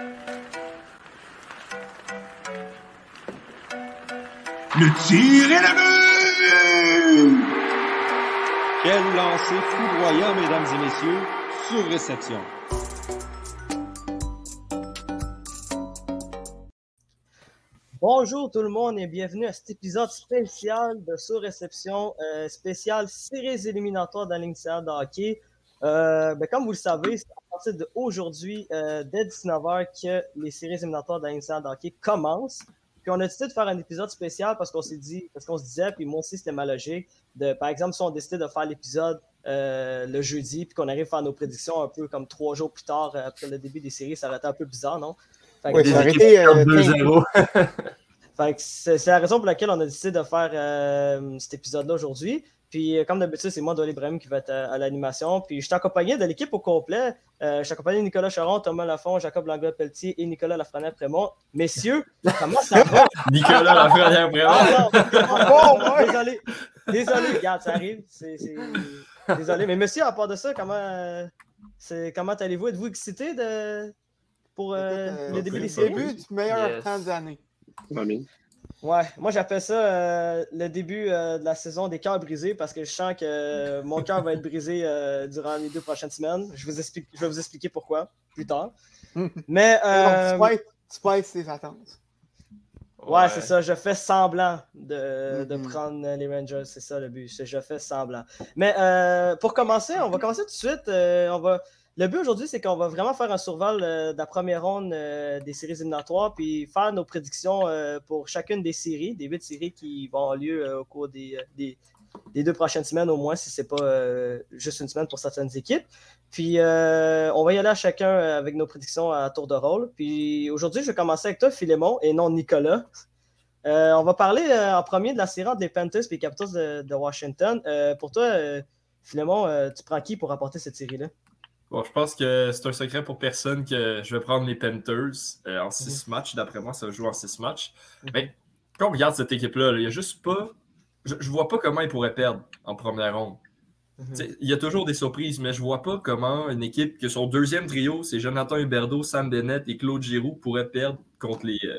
Le tir est le but! Quel lancer foudroyant, mesdames et messieurs, sur réception. Bonjour tout le monde et bienvenue à cet épisode spécial de Sur Réception, euh, spécial séries éliminatoires dans l'initiale de hockey. Euh, ben, comme vous le savez, c'est à partir d'aujourd'hui, euh, dès 19h, que les séries éliminatoires de hockey commencent. Puis on a décidé de faire un épisode spécial parce qu'on s'est dit, parce qu'on se disait, puis moi aussi c'était ma logique, de, par exemple, si on décidait de faire l'épisode euh, le jeudi, puis qu'on arrive à faire nos prédictions un peu comme trois jours plus tard, euh, après le début des séries, ça aurait été un peu bizarre, non? Fait que- Oui, ça aurait été euh, 2-0. fait que c'est c'est la raison pour laquelle on a décidé de faire euh, cet épisode-là aujourd'hui. Puis, euh, comme d'habitude, c'est moi, Dolly Ibrahim, qui va être à, à l'animation. Puis, je suis accompagné de l'équipe au complet. Euh, je suis accompagné de Nicolas Charon, Thomas Lafont, Jacob Langlois-Pelletier et Nicolas Lafrenière-Prémont. Messieurs, comment ça va? Nicolas Lafrenière Ah, vraiment. non, désolé. Désolé, regarde, ça arrive. Désolé. Mais monsieur, à part de ça, comment, euh, c'est- comment allez-vous? Êtes-vous excité de... pour euh, le début des séries? début du meilleur Yes. temps de l'année. Ouais, moi j'appelle ça euh, le début euh, de la saison des cœurs brisés parce que je sens que euh, mon cœur va être brisé euh, durant les deux prochaines semaines. Je, vous explique, je vais vous expliquer pourquoi plus tard. Mais euh, Donc, tu baisses tes attentes. ouais, c'est ça, je fais semblant de, de Mhm. prendre les Rangers, c'est ça le but, je fais semblant. Mais euh, pour commencer, on va commencer tout de suite. euh, on va... Le but aujourd'hui, c'est qu'on va vraiment faire un survol euh, de la première ronde euh, des séries éliminatoires, puis faire nos prédictions euh, pour chacune des séries, des huit séries qui vont avoir lieu au cours des, deux prochaines semaines, au moins, si ce n'est pas juste une semaine pour certaines équipes. Puis on va y aller à chacun avec nos prédictions à tour de rôle. Puis aujourd'hui, je vais commencer avec toi, Philémon, et non Nicolas. On va parler en premier de la série entre les Panthers et Capitals de, de Washington. Pour toi, Philémon, tu prends qui pour rapporter cette série-là? Bon, je pense que c'est un secret pour personne que je vais prendre les Panthers euh, en six matchs. D'après moi, ça va jouer en six matchs. Mhm. Mais quand on regarde cette équipe-là, là, il n'y a juste pas. Je, je vois pas comment ils pourraient perdre en première ronde. Mhm. Il y a toujours des surprises, mais je vois pas comment une équipe que son deuxième trio, c'est Jonathan Huberdeau, Sam Bennett et Claude Giroux, pourrait perdre contre les, euh,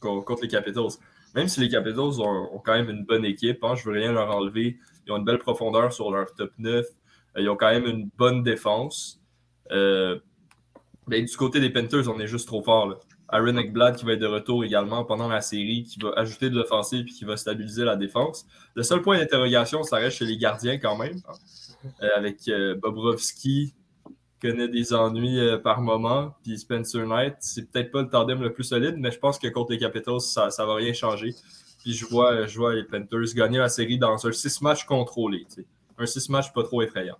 con- contre les Capitals. Même si les Capitals ont, ont quand même une bonne équipe, hein, je veux rien leur enlever. Ils ont une belle profondeur sur leur top 9. Euh, Ils ont quand même une bonne défense. Euh, ben, du côté des Panthers, on est juste trop fort. Là. Aaron Ekblad qui va être de retour également pendant la série, qui va ajouter de l'offensive et qui va stabiliser la défense. Le seul point d'interrogation, ça reste chez les gardiens quand même. hein. Euh, avec euh, Bobrovski, connaît des ennuis euh, par moment, puis Spencer Knight, c'est peut-être pas le tandem le plus solide, mais je pense que contre les Capitals, ça ne va rien changer. Puis je vois, je vois les Panthers gagner la série dans un 6 matchs contrôlé. tu sais. Un 6 matchs pas trop effrayant.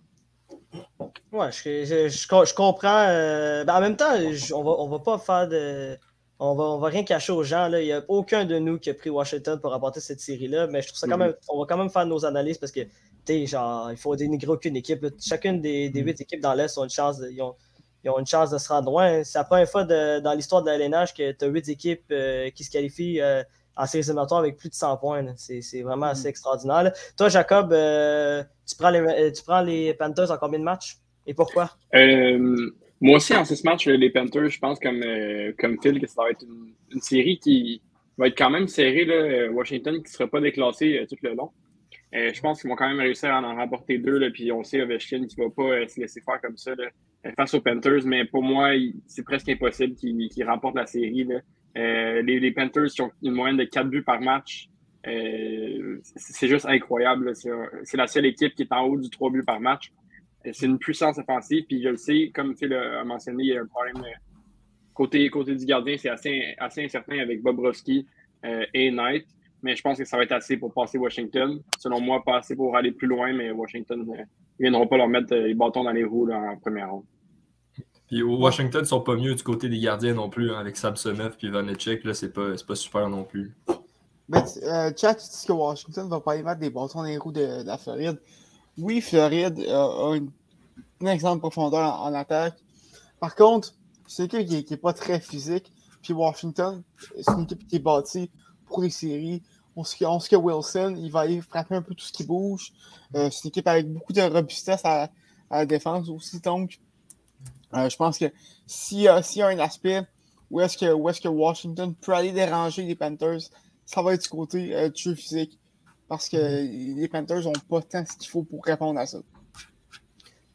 Ouais, je, je- je com- je comprends. euh, ben, en même temps, on va, on va pas faire de. On va, on va rien cacher aux gens. Là. Il n'y a aucun de nous qui a pris Washington pour rapporter cette série-là. Mais je trouve ça quand même. On va quand même faire nos analyses parce que, tu genre, il faut dénigrer aucune équipe. là. Chacune des, des huit équipes dans l'Est ont une chance de, ils ont, ils ont une chance de se rendre loin. C'est la première fois de- dans l'histoire de la LNH que tu as huit équipes euh, qui se qualifient euh, en séries éliminatoires avec plus de 100 points. C'est vraiment assez extraordinaire. là. Toi, Jacob, euh, tu, prends les, euh, tu prends les Panthers en combien de matchs? Et pourquoi? Euh, moi aussi, en six matchs, les Panthers, je pense comme, euh, comme Phil que ça va être une, une série qui va être quand même serrée. Là. Washington qui ne sera pas déclassé euh, tout le long. Euh, je pense qu'ils vont quand même réussir à en remporter deux. Là, puis on sait Ovechkin qui ne va pas euh, se laisser faire comme ça là, face aux Panthers. Mais pour moi, c'est presque impossible qu'ils qu'ils remportent la série. Là. Euh, les, Panthers qui ont une moyenne de quatre buts par match. euh, c'est juste incroyable. C'est la seule équipe qui est en haut du trois buts par match. Euh, C'est une puissance offensive, puis je le sais, comme Phil a mentionné, il y a un problème côté, du gardien, c'est assez, incertain avec Bobrovski et Knight, mais je pense que ça va être assez pour passer Washington. Selon moi, pas assez pour aller plus loin, mais Washington euh, ne viendront pas leur mettre les bâtons dans les roues en première ronde. Puis Washington, ils sont pas mieux du côté des gardiens non plus, hein, avec Samsonov puis Vanecek, là, c'est pas, pas super non plus. Mais euh, Chat, tu dis que Washington va pas aller mettre des bâtons dans les roues de, la Floride. Oui, Floride euh, a une, excellente profondeur en, attaque. Par contre, c'est une équipe qui n'est pas très physique. Puis Washington, c'est une équipe qui est bâtie pour les séries. On sait, on sait que Wilson, il va aller frapper un peu tout ce qui bouge. Euh, c'est une équipe avec beaucoup de robustesse à, à la défense aussi. Donc, je pense que s'il y, y a un aspect où est-ce que, est-ce que Washington peut aller déranger les Panthers, ça va être du côté euh, jeu physique. Parce que les Panthers n'ont pas tant ce qu'il faut pour répondre à ça.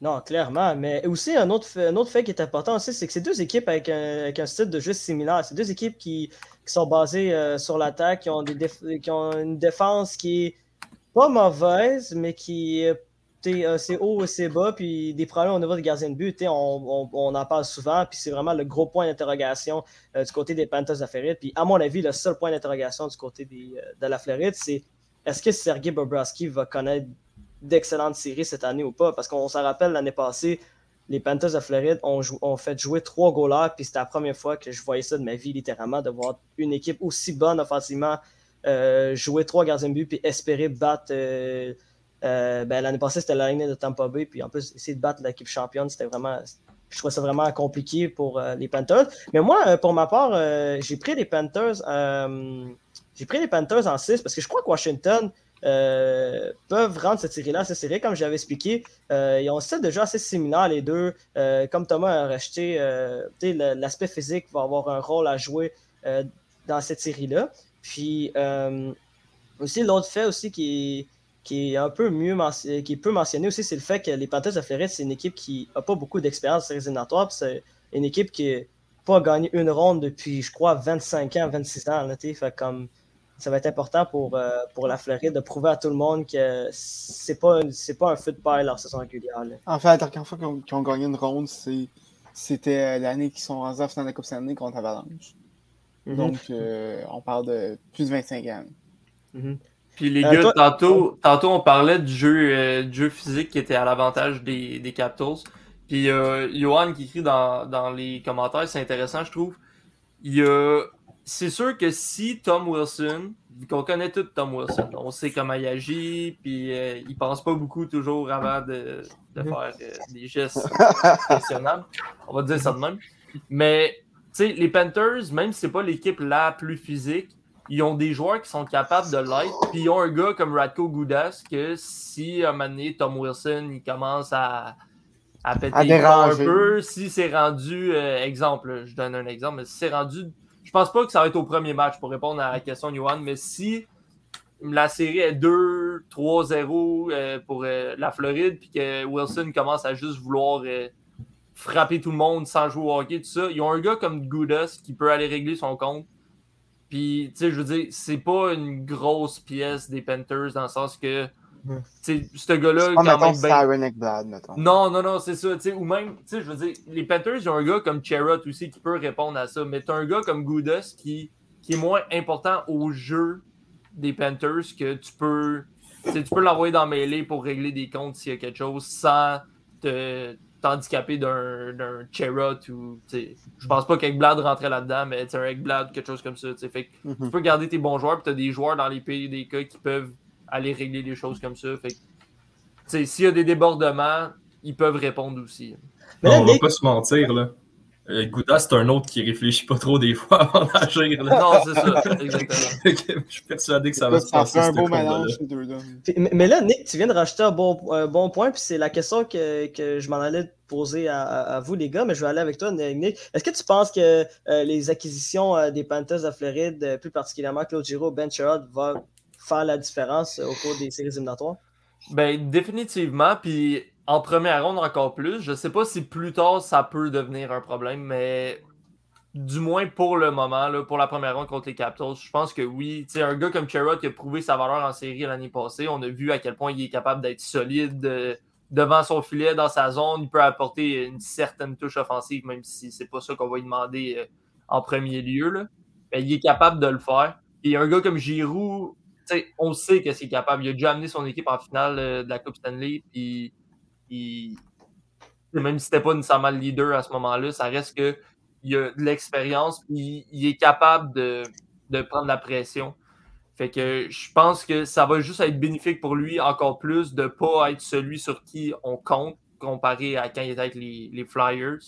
Non, clairement. Mais aussi, un autre fait, un autre fait qui est important aussi, c'est que c'est deux équipes avec un, avec style de jeu similaire. C'est deux équipes qui, qui sont basées euh, sur l'attaque, qui, ont des qui ont une défense qui est pas mauvaise, mais qui euh, euh, c'est haut et c'est bas, puis des problèmes au niveau des gardiens de but, on, en parle souvent, puis c'est vraiment le gros point d'interrogation euh, du côté des Panthers de Floride. Puis à mon avis, le seul point d'interrogation du côté des, euh, de la Floride, c'est est-ce que Sergei Bobrovsky va connaître d'excellentes séries cette année ou pas? Parce qu'on s'en rappelle l'année passée, les Panthers de Floride ont, fait jouer trois goalers, puis c'était la première fois que je voyais ça de ma vie, littéralement, de voir une équipe aussi bonne offensivement euh, jouer trois gardiens de but, puis espérer battre. euh, euh, ben, L'année passée, c'était la ligne de Tampa Bay, puis en plus, essayer de battre l'équipe championne, c'était vraiment. Je trouvais ça vraiment compliqué pour euh, les Panthers. Mais moi, euh, pour ma part, j'ai pris les Panthers. j'ai pris les Panthers en 6 parce que je crois que Washington peuvent rendre cette série-là assez serrée, comme j'avais expliqué. Ils ont un de jeu assez similaire, les deux. Comme Thomas a racheté, l'aspect physique va avoir un rôle à jouer dans cette série-là. Puis aussi, l'autre fait aussi qui est, qui est un peu mieux mentionné, qui est peu mentionné aussi, c'est le fait que les Panthers de Floride, c'est une équipe qui n'a pas beaucoup d'expérience puis C'est une équipe qui n'a pas gagné une ronde depuis, je crois, 25 ans, 26 ans. Là, fait comme ça va être important pour, euh, pour la Floride de prouver à tout le monde que c'est pas, c'est pas un feu de paille leur saison régulière. là. En fait, la dernière fois qu'ils ont, gagné une ronde, c'était euh, l'année qu'ils sont rendus en finale de la Coupe Stanley contre Avalanche. Mhm. Donc, euh, on parle de plus de 25 ans. Mhm. Puis les Euh, gars, toi- tantôt, tantôt on parlait du jeu, euh, du jeu physique qui était à l'avantage des, des Capitals. Puis euh, Johan qui écrit dans, dans les commentaires, c'est intéressant, je trouve. Il. C'est sûr que si Tom Wilson, qu'on connaît tout Tom Wilson, on sait comment il agit, puis euh, il pense pas beaucoup toujours avant de, de Mhm. faire euh, des gestes questionnables. On va dire ça de même. Mais, tu sais, les Panthers, même si c'est pas l'équipe la plus physique, ils ont des joueurs qui sont capables de l'être. Puis ils ont un gars comme Radko Goudas que si à un moment donné, Tom Wilson il commence à, à péter À un peu, si c'est rendu, euh, exemple, je donne un exemple, mais si c'est rendu, je pense pas que ça va être au premier match pour répondre à la question de Johan, mais si la série est 2-3-0 euh, pour euh, la Floride, puis que Wilson commence à juste vouloir frapper tout le monde sans jouer au hockey, tout ça, ils ont un gars comme Goudas qui peut aller régler son compte. Puis, tu sais, je veux dire, c'est pas une grosse pièce des Panthers dans le sens que, tu sais, ce gars-là, Pas, quand mettons, même, ben- mettons. non, non, non, c'est ça. tu sais, Ou même, tu sais, je veux dire, les Panthers, ils ont un gars comme Cherrott aussi qui peut répondre à ça. Mais tu as un gars comme Goudas qui, qui est moins important au jeu des Panthers que tu peux. tu peux l'envoyer dans mêlée pour régler des comptes s'il y a quelque chose sans te t'handicaper d'un d'un Cherrott ou. tu sais, Je pense pas qu'Ekblad rentrait là-dedans, mais c'est un Ekblad, quelque chose comme ça. Fait que Mhm. tu peux garder tes bons joueurs, puis tu as des joueurs dans les pays des cas qui peuvent aller régler des choses comme ça. Fait que, tu sais, s'il y a des débordements, ils peuvent répondre aussi. Mais là, on va pas se mentir, là. Euh, Gouda, c'est un autre qui réfléchit pas trop des fois avant d'agir. Non, c'est ça, exactement. je suis persuadé que ça va se ça passer. fait un beau mélange, ces deux-là. Mais- Mais là, Nick, tu viens de rajouter un bon, un bon point, puis c'est la question que, que je m'en allais poser à, vous, les gars, mais je vais aller avec toi, Nick. Est-ce que tu penses que euh, les acquisitions euh, des Panthers de Floride, plus particulièrement Claude Giraud, Ben Sherrod, va faire la différence euh, au cours des séries éliminatoires? Ben, définitivement. Puis en première ronde encore plus. Je sais pas si plus tard ça peut devenir un problème, mais du moins pour le moment, pour la première ronde contre les Capitals, je pense que oui. Un gars comme Sherrod qui a prouvé sa valeur en série l'année passée, on a vu à quel point il est capable d'être solide euh, devant son filet, dans sa zone. Il peut apporter une certaine touche offensive, même si c'est pas ça qu'on va lui demander euh, en premier lieu. Il est capable de le faire. Et un gars comme Giroud, on sait que c'est capable. Il a déjà amené son équipe en finale euh, de la Coupe Stanley. Même si c'était pas nécessairement le leader à ce moment-là, ça reste que il a de l'expérience. Puis, il est capable de, de prendre la pression. Fait que je pense que ça va juste être bénéfique pour lui encore plus de ne pas être celui sur qui on compte comparé à quand il était avec les, Flyers.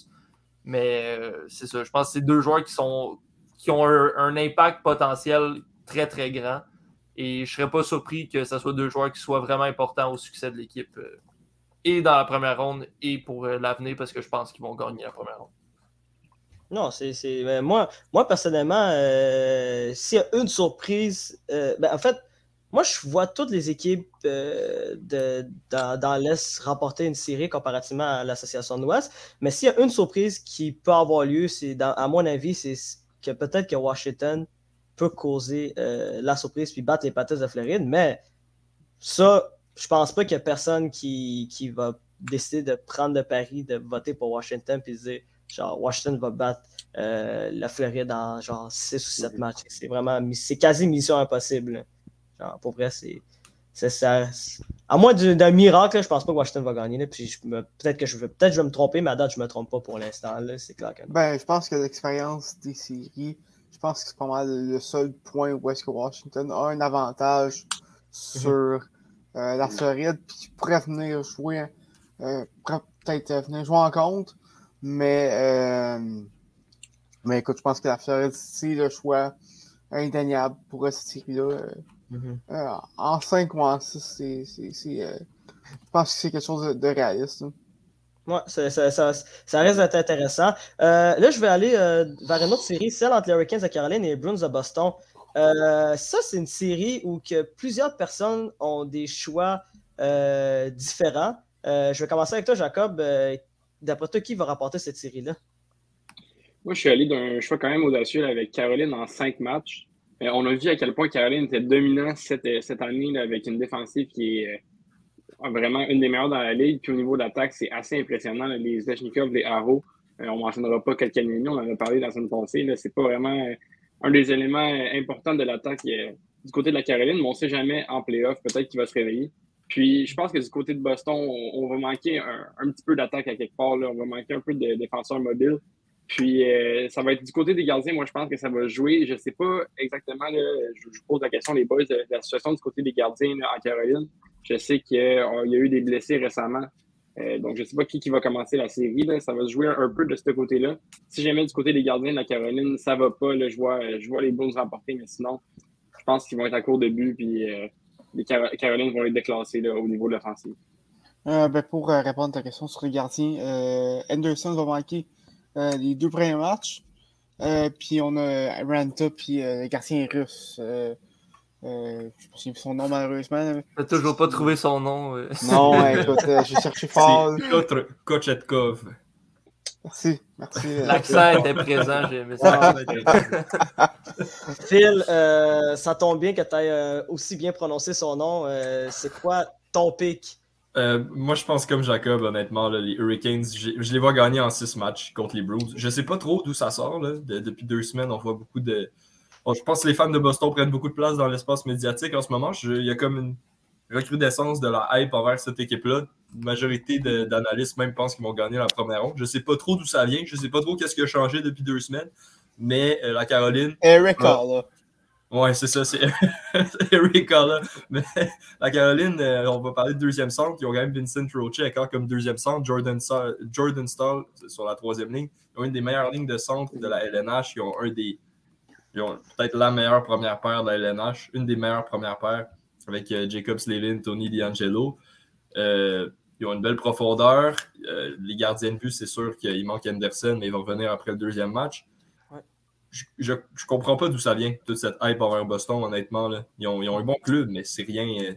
Mais euh, c'est ça. Je pense que c'est deux joueurs qui sont qui ont un, impact potentiel très très grand. Et je serais pas surpris que ce soit deux joueurs qui soient vraiment importants au succès de l'équipe. euh, et dans la première ronde et pour euh, l'avenir parce que je pense qu'ils vont gagner la première ronde. Non, c'est. ben, moi, moi, personnellement, euh, s'il y a une surprise, euh, ben, en fait, moi, je vois toutes les équipes de, dans, l'Est remporter une série comparativement à l'Association de l'Ouest. Mais s'il y a une surprise qui peut avoir lieu, c'est, à mon avis, c'est que peut-être que Washington peut causer la surprise puis battre les Panthers de Floride. Mais ça, je pense pas qu'il y a personne qui, qui va décider de prendre le pari de voter pour Washington puis de dire genre Washington va battre euh, la Floride en genre 6 ou 7 matchs. C'est vraiment c'est quasi mission impossible. Genre pour vrai, c'est. c'est ça. À moins du- d'un miracle, je pense pas que Washington va gagner. peut-être que je vais peut-être je vais me tromper, mais à date, je me trompe pas pour l'instant. là, C'est clair que non. Ben, je pense que l'expérience des séries, je pense que c'est pas mal le seul point où est-ce que Washington a un avantage sur euh, la Floride, puis qui pourrait venir jouer, euh, peut-être euh, venir jouer en compte, mais, mais écoute, je pense que la Floride, c'est le choix indéniable pour cette série-là. euh, en 5 ou en 6, c'est, c'est, c'est, euh, je pense que c'est quelque chose de, réaliste. hein. Ouais, ça, ça, ça, ça risque d'être intéressant. Euh, là, je vais aller euh, vers une autre série, celle entre les Hurricanes de Caroline et les Bruins de Boston. Euh, ça, c'est une série où que plusieurs personnes ont des choix euh, différents. Euh, je vais commencer avec toi, Jacob. D'après toi, qui va rapporter cette série-là? Moi, je suis allé d'un choix quand même audacieux avec Caroline en cinq matchs. On a vu à quel point Caroline était dominant cette, année avec une défensive qui est vraiment une des meilleures dans la ligue. Puis au niveau de l'attaque, c'est assez impressionnant. Les Zvechnikov, les Haro, on ne mentionnera pas Kalkanini, on en a parlé dans la semaine passée. C'est pas vraiment un des éléments importants de l'attaque du côté de la Caroline, mais on ne sait jamais en playoff, peut-être qu'il va se réveiller. Puis je pense que du côté de Boston, on, va manquer un, petit peu d'attaque à quelque part. On va manquer un peu de défenseurs mobiles. Puis euh, ça va être du côté des gardiens. Moi, je pense que ça va jouer. Je ne sais pas exactement. Je, vous pose la question, les boys, de, la situation du côté des gardiens en Caroline. Je sais qu'il y a eu des blessés récemment. Euh, donc, je ne sais pas qui, qui va commencer la série. Là. Ça va se jouer un peu de ce côté-là. Si jamais du côté des gardiens de la Caroline, ça va pas. Là, je, vois, je vois les Bulls remporter, mais sinon, je pense qu'ils vont être à court de but. Puis euh, les Car Carolines vont les déclasser là, au niveau de l'offensive. Euh, ben, pour répondre à ta question sur les gardiens, Anderson va manquer les deux premiers matchs. Puis on a Ranta puis euh, le gardien russe. Euh, euh, je ne sais pas son nom malheureusement. J'ai toujours pas trouvé son nom. euh. Non, ouais, écoute, euh, j'ai cherché fort. Kotr- Kochetkov. Merci, merci. euh, L'accent était présent, j'ai aimé ça. Phil, euh, ça tombe bien que tu aies aussi bien prononcé son nom. Euh, c'est quoi ton pic? Euh, moi, je pense comme Jacob, honnêtement, là, les Hurricanes, je les vois gagner en six matchs contre les Bruins. Je sais pas trop d'où ça sort. Là. De- depuis deux semaines, on voit beaucoup de. Bon, je pense que les fans de Boston prennent beaucoup de place dans l'espace médiatique en ce moment. Je- Il y a comme une recrudescence de la hype envers cette équipe-là. Une majorité d'analystes même pensent qu'ils vont gagner la première ronde. Je sais pas trop d'où ça vient. Je sais pas trop qu'est-ce qui a changé depuis deux semaines. Mais euh, la Caroline, Eric Ah. là. Ouais, c'est ça, c'est Eric là. Mais la Caroline, euh, on va parler de deuxième centre. Ils ont quand même Vincent Roche encore comme deuxième centre. Jordan, Sa- Jordan Stahl sur la troisième ligne. Ils ont une des meilleures lignes de centre de la LNH. Ils ont un des. Ils ont peut-être la meilleure première paire de la LNH. Une des meilleures premières paires avec euh, Jacob Slavin, Tony D'Angelo. Euh, ils ont une belle profondeur. Euh, les gardiens de but, c'est sûr qu'il manque Anderson, mais il va revenir après le deuxième match je, je, je comprends pas d'où ça vient, toute cette hype envers Boston, honnêtement. Là. Ils, ont, ils ont un bon club, mais c'est rien, euh,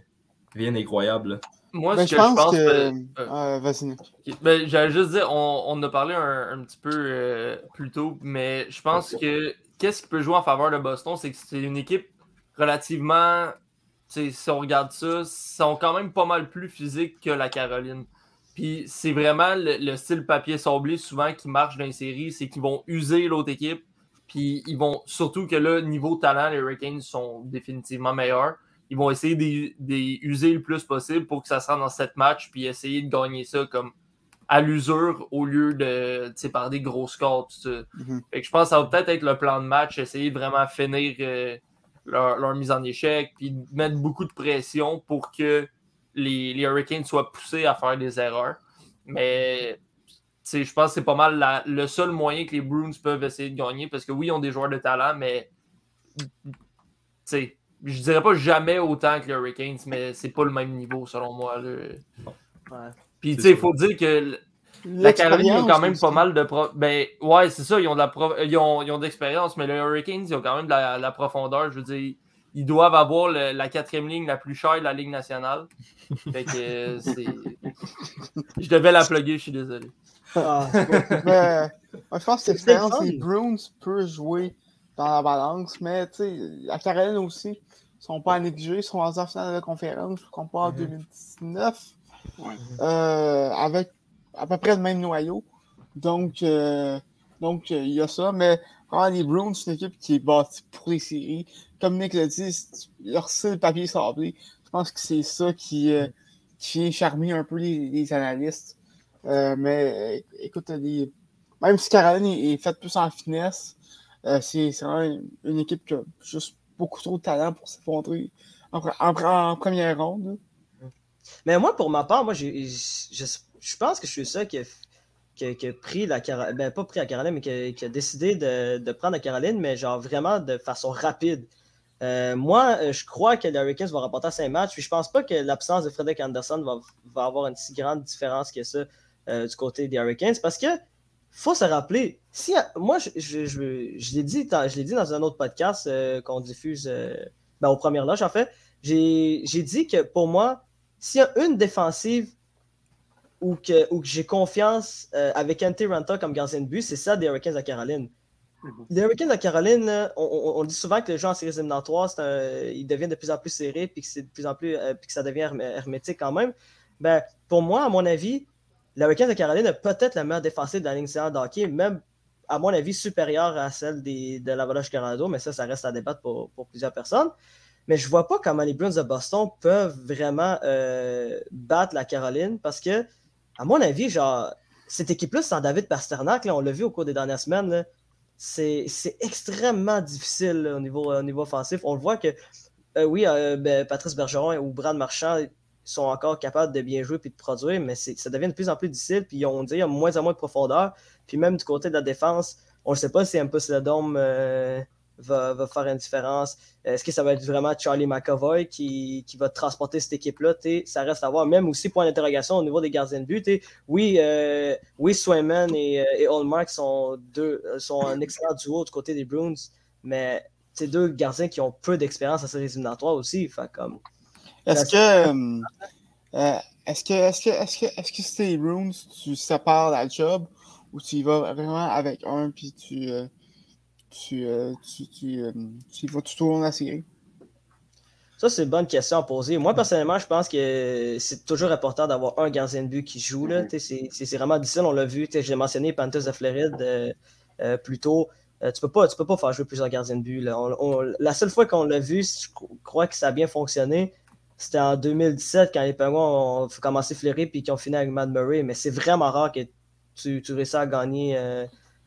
rien d'incroyable. là. Moi, Ben, ce je que je pense pense. que. euh, Euh, Vas-y. Ben, J'allais juste dire, on, on en a parlé un, un petit peu euh, plus tôt, mais je pense que qu'est-ce qui peut jouer en faveur de Boston, c'est que c'est une équipe relativement, si on regarde ça, sont quand même pas mal plus physiques que la Caroline. Puis c'est vraiment le, le style papier sablé souvent qui marche dans les séries, c'est qu'ils vont user l'autre équipe, puis ils vont, surtout que là, niveau talent, les Hurricanes sont définitivement meilleurs. Ils vont essayer de les user le plus possible pour que ça se rende dans cette match, puis essayer de gagner ça comme à l'usure au lieu de tu sais, par des gros scores. Tout ça. Mhm. Fait que je pense que ça va peut-être être le plan de match, essayer de vraiment finir euh, leur, leur mise en échec, puis de mettre beaucoup de pression pour que les, les Hurricanes soient poussés à faire des erreurs. Mais tu sais, je pense que c'est pas mal la- le seul moyen que les Bruins peuvent essayer de gagner, parce que oui, ils ont des joueurs de talent, mais tu sais, je dirais pas jamais autant que les Hurricanes, mais c'est pas le même niveau selon moi. là. Ouais. Puis, tu sais, il faut dire que La Caroline, ont quand même pas mal de pro... Ben, ouais, c'est ça, ils ont de la pro- ils ont, ils ont d'expérience, mais les Hurricanes, ils ont quand même de la, la profondeur. Je veux dire, ils doivent avoir le- la quatrième ligne la plus chère de la Ligue nationale. Fait que euh, c'est. Je devais la plugger, je suis désolé. Ah, Mais moi, je pense que C'est l'expérience des Bruins peut jouer dans la balance, mais tu sais, la Caroline aussi, ils sont pas à négliger, ils sont en finale de la conférence, je comprends, en Mhm. 2019, Ouais. Euh, avec à peu près le même noyau. Donc, euh, donc euh, il y a ça, mais vraiment, les Bruins, c'est une équipe qui est bâtie pour les séries. Comme Nick l'a dit, leur style papier sablé, je pense que c'est ça qui, euh, qui vient charmer un peu les, analystes. Mais écoute, même si Caroline est, faite plus en finesse, c'est vraiment une, équipe qui a juste beaucoup trop de talent pour s'effondrer en première ronde. Mais moi, pour ma part, moi, j'ai- je, je pense que je suis ça qui a, qui pris la Caroline, ben pas pris la Caroline, mais qui a, décidé de, de prendre la Caroline, mais genre vraiment de façon rapide. Euh, moi, euh, je crois que les Hurricanes vont remporter 5 matchs, puis je pense pas que l'absence de Frederick Anderson va, va avoir une si grande différence que ça euh, du côté des Hurricanes, parce que faut se rappeler, si moi, je, je, je, je l'ai dit, je dit dans un autre podcast qu'on diffuse ben, aux premières loges, en fait, j'ai dit que pour moi, s'il y a une défensive où, que, que j'ai confiance euh, avec Ante Ranta comme gardien de but, c'est ça des Hurricanes à Caroline. Mhm. Les Hurricanes à Caroline, on, on- on dit souvent que les gens en séries éliminatoires, ils deviennent de plus en plus serrés puis que c'est de plus en plus euh, puis que ça devient herm- hermétique quand même. Ben, pour moi, à mon avis, les Hurricanes de Caroline a peut-être la meilleure défensive de la ligne nationale de hockey, même à mon avis supérieure à celle des, de l'Avalanche Colorado, mais ça, ça reste à débattre pour, pour plusieurs personnes. Mais je vois pas comment les Bruins de Boston peuvent vraiment euh, battre la Caroline parce que, à mon avis, genre, cette équipe-là, sans David Pasternak, là, on l'a vu au cours des dernières semaines, c'est c'est extrêmement difficile au, niveau, au niveau offensif. On le voit que, euh, oui, euh, ben, Patrice Bergeron ou Brad Marchand sont encore capables de bien jouer et de produire, mais c'est- ça devient de plus en plus difficile. Puis on dit qu'il y a moins en moins de profondeur. Puis même du côté de la défense, on ne sait pas si Impus le Dome euh, va, va faire une différence. Est-ce que ça va être vraiment Charlie McAvoy qui, qui va transporter cette équipe-là? Ça reste à voir. Même aussi, point d'interrogation au niveau des gardiens de but. Oui, euh, oui, Swayman et, euh, et Hallmark sont, deux, sont un excellent duo du côté des Bruins, mais c'est deux gardiens qui ont peu d'expérience à éliminatoires aussi. Comme, Est-ce que, euh, euh, est-ce que, est-ce que, est-ce que, est-ce que c'est tu sépares la job ou tu y vas vraiment avec un puis tu, euh, tu, euh, tu, tu, euh, tu vas tout au long de la série? Ça, c'est une bonne question à poser. Moi, personnellement, je pense que c'est toujours important d'avoir un gardien de but qui joue. là. Sais, C'est vraiment difficile, on l'a vu. J'ai mentionné Panthers de Floride euh, euh, plus tôt. Tu peux pas, tu peux pas faire jouer plusieurs gardiens de but. là. On- on- la seule fois qu'on l'a vu, je cro- crois que ça a bien fonctionné, c'était en 2017 quand les Penguins ont commencé à fleurir et qu'ils ont fini avec Matt Murray. Mais c'est vraiment rare que tu, tu réussis à gagner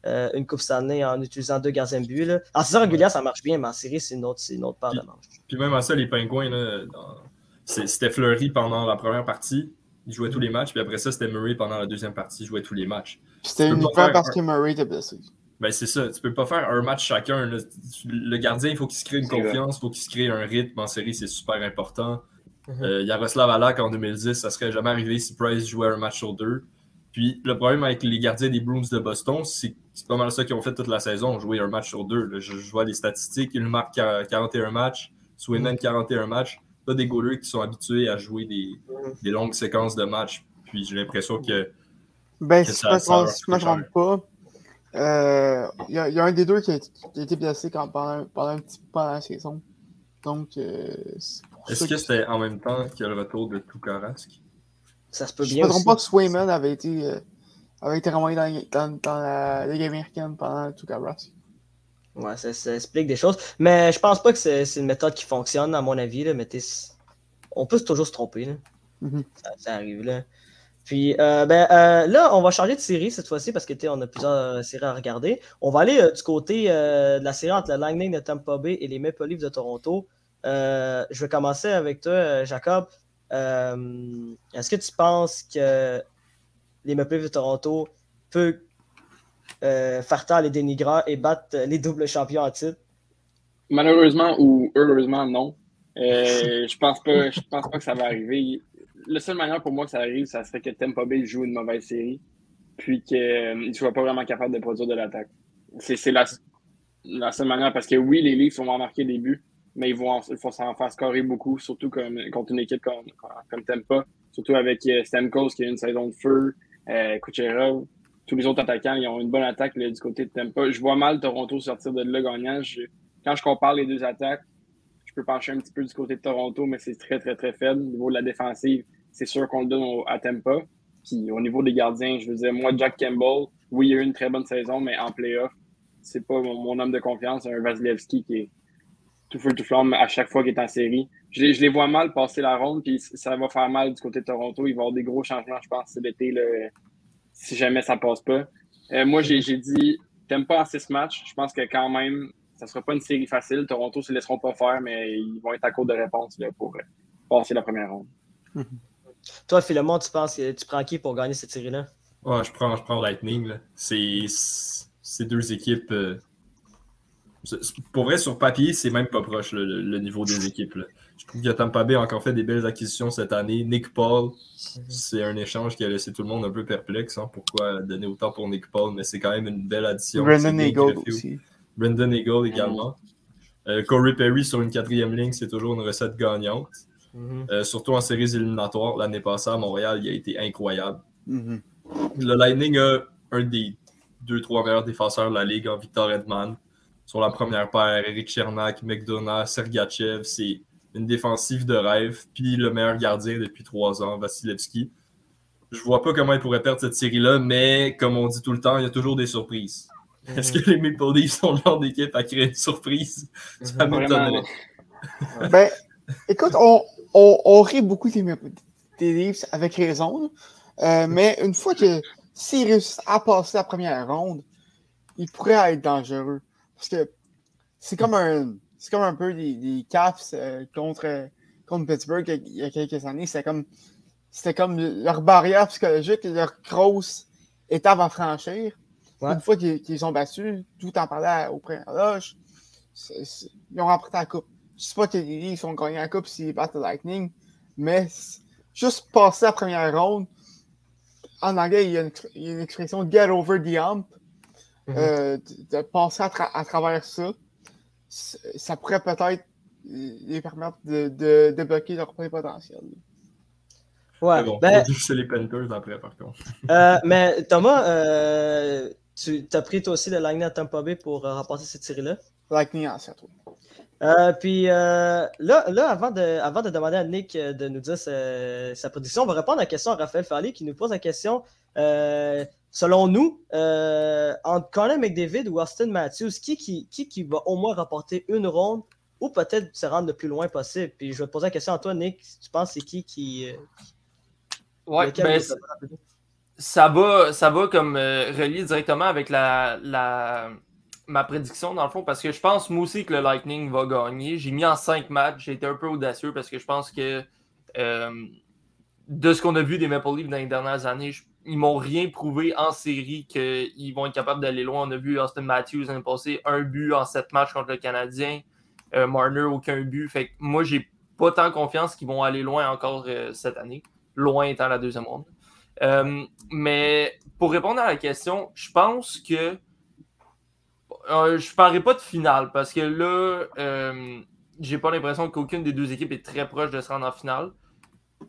euh, une Coupe Stanley en utilisant deux gardiens de but. Là. En saison régulière, ça marche bien, mais en série, c'est une autre, c'est une autre paire de manches. Puis même à ça, les Pingouins, là, dans- c'est- c'était Fleury pendant la première partie. Il jouait tous les matchs. Puis après ça, c'était Murray pendant la deuxième partie. Il jouait tous les matchs. Puis C'était uniquement faire parce un- que Murray était blessé. Ben, c'est ça. Tu peux pas faire un match chacun. Le gardien, il faut qu'il se crée une confiance, il faut qu'il se crée un rythme en série, c'est super important. Mhm. Euh, Yaroslav Alak en 2010, ça serait jamais arrivé si Price jouait un match sur deux. Puis le problème avec les gardiens des Bruins de Boston, c'est c'est pas mal ça qu'ils ont fait toute la saison, jouer un match sur deux. là. Je, je vois les statistiques, il marque 41 matchs, Swayman 41 matchs. Pas des goalers qui sont habitués à jouer des, des longues séquences de matchs. Puis j'ai l'impression que Ben, Que si ça- je me ça si je me trompe pas, euh, il y, a- il y a un des deux qui a, qui a été blessé quand, pendant, pendant un petit pendant la saison. Donc, euh, est-ce que c'était en même temps que le retour de Tukarask? Ça se peut Je bien me trompe aussi. pas que Swayman avait été, euh, avait été renvoyé dans, dans, dans la Ligue américaine pendant tout Rask. Ouais, ça, ça explique des choses. Mais je pense pas que c'est une méthode qui fonctionne, à mon avis. Là, mais on peut toujours se tromper. Là. Mhm. ça, ça arrive. Là. Puis euh, ben, euh, là, on va changer de série cette fois-ci parce que on a plusieurs euh, séries à regarder. On va aller euh, du côté de la série entre le Lightning de Tampa Bay et les Maple Leafs de Toronto. Je vais commencer avec toi, Jacob. Est-ce que tu penses que les Maple de Toronto peuvent euh, faire taire les dénigreurs et battre euh, les doubles champions en titre? Malheureusement ou heureusement, non. Euh, je pense pas, je pense pas que ça va arriver. La seule manière pour moi que ça arrive, ça serait que Tampa Bay joue une mauvaise série. puis qu'ils ne soient pas vraiment capables de produire de l'attaque. C'est la, seule manière, parce que oui, les Leafs vont marquer des buts, mais ils vont, s'en faire scorer beaucoup, surtout comme, contre une équipe comme, comme Tempa, surtout avec Stamkos qui a une saison de feu, euh, Kucherov, tous les autres attaquants, ils ont une bonne attaque du côté de Tempa. Je vois mal Toronto sortir de là gagnant. quand je compare les deux attaques, je peux pencher un petit peu du côté de Toronto, mais c'est très, très, très faible. Au niveau de la défensive, c'est sûr qu'on le donne à Tempa. Puis au niveau des gardiens, je veux dire, moi, Jack Campbell, oui, il a eu une très bonne saison, mais en playoff, c'est pas mon, homme de confiance, un Vasilevski qui est tout feu tout flamme à chaque fois qu'il est en série. Je, les vois mal passer la ronde, puis ça va faire mal du côté de Toronto. Il va y avoir des gros changements, je pense, cet été, si jamais ça passe pas. Euh, moi, j'ai dit, t'aimes pas en six matchs. Je pense que quand même, ça sera pas une série facile. Toronto ne se laisseront pas faire, mais ils vont être à court de réponse pour euh, passer la première ronde. Toi, Philemon, tu penses que tu prends qui pour gagner cette série-là? Ouais, je prends, je prends Lightning. C'est ces deux équipes. Euh, pour vrai, sur papier, c'est même pas proche le, niveau des équipes. Je trouve que Tampa Bay a encore fait des belles acquisitions cette année. Nick Paul, mhm. c'est un échange qui a laissé tout le monde un peu perplexe. Hein, pourquoi donner autant pour Nick Paul, mais c'est quand même une belle addition. Brendan Eagle aussi. Brendan Eagle également. Euh, Corey Perry sur une quatrième ligne, c'est toujours une recette gagnante. Mhm. Euh, surtout en séries éliminatoires. L'année passée à Montréal, il a été incroyable. Mhm. Le Lightning a un des deux, trois meilleurs défenseurs de la Ligue en Victor Edman. Sur la première paire, Eric Chernak, McDonough, Sergachev, c'est une défensive de rêve. Puis le meilleur gardien depuis trois ans, Vasilevski. Je vois pas comment il pourrait perdre cette série-là, mais comme on dit tout le temps, il y a toujours des surprises. Mhm. Est-ce que les Maple Leafs sont le genre d'équipe à créer une surprise? Ça mhm. m'étonnerait. ben, écoute, on, on, rit beaucoup des, des Leafs avec raison, euh, mais une fois que s'ils réussissent à passer la première ronde, ils pourraient être dangereux. Parce que c'est comme un. C'est comme un peu des, des Caps euh, contre, contre Pittsburgh il y a quelques années. C'était comme, c'était comme leur barrière psychologique, leur grosse étape à franchir. Une fois qu'ils ont battu, tout en parlant au premier ils ont remporté la coupe. Je ne sais pas que les Leafs ont gagné la coupe s'ils battent le Lightning, mais juste passer la première ronde, en anglais, il y, a une, expression get over the hump. Mhm. Euh, de, passer à, travers ça, ça pourrait peut-être les permettre de, de, de bloquer leur plein potentiel. Ouais, bon, ben, c'est les Panthers après, par contre. Euh, mais Thomas, euh, tu as pris toi aussi le Lightning à Tampa Bay pour remporter cette série-là? Lightning en 7, euh, puis euh, là, là avant, de, avant de demander à Nick de nous dire sa, prédiction, on va répondre à la question à Raphaël Farley qui nous pose la question selon nous, entre Conor McDavid ou Austin Matthews, qui, qui, qui, va au moins rapporter une ronde ou peut-être se rendre le plus loin possible? Puis je vais te poser la question à toi, Nick. Tu penses c'est qui qui. Ouais, ben, ça va, ça va comme relier directement avec la, la ma prédiction, dans le fond, parce que je pense, moi aussi, que le Lightning va gagner. J'ai mis en cinq matchs. J'ai été un peu audacieux parce que je pense que euh, de ce qu'on a vu des Maple Leafs dans les dernières années, ils m'ont rien prouvé en série qu'ils vont être capables d'aller loin. On a vu Austin Matthews l'année passée, un but en sept matchs contre le Canadien. Euh, Marner, aucun but. Fait que moi, j'ai pas tant confiance qu'ils vont aller loin encore euh, cette année. Loin étant la deuxième ronde. mais pour répondre à la question, je pense que euh, je ne parlerai pas de finale parce que là, euh, j'ai pas l'impression qu'aucune des deux équipes est très proche de se rendre en finale.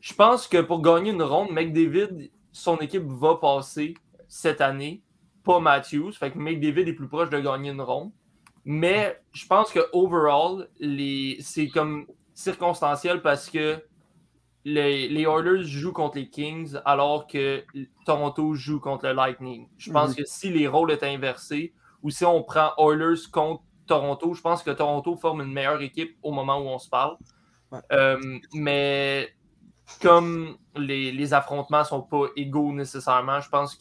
Je pense que pour gagner une ronde, McDavid, son équipe va passer cette année, pas Matthews. Fait que McDavid est plus proche de gagner une ronde. Mais je pense que overall, les... c'est comme circonstanciel parce que les, les, Oilers jouent contre les Kings alors que Toronto joue contre le Lightning. Je pense mhm. que si les rôles étaient inversés, ou si on prend Oilers contre Toronto, je pense que Toronto forme une meilleure équipe au moment où on se parle. Euh, mais comme les, affrontements ne sont pas égaux nécessairement, je pense,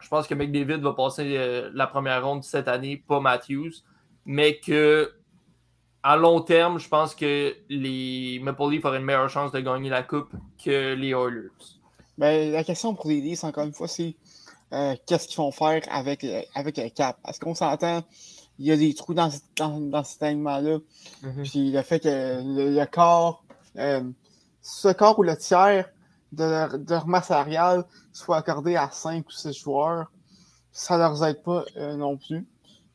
je pense que McDavid va passer euh, la première ronde cette année, pas Matthews. Mais que à long terme, je pense que les Maple Leafs auraient une meilleure chance de gagner la Coupe que les Oilers. Ben, la question pour les Leafs, encore une fois, c'est euh, qu'est-ce qu'ils vont faire avec, euh, avec le cap? Parce qu'on s'entend, il y a des trous dans, dans, dans cet alignement-là. Mm-hmm. Puis le fait que le, corps, euh, ce corps ou le tiers de leur, de leur masse salariale soit accordée à 5 ou 6 joueurs, ça ne leur aide pas euh, non plus.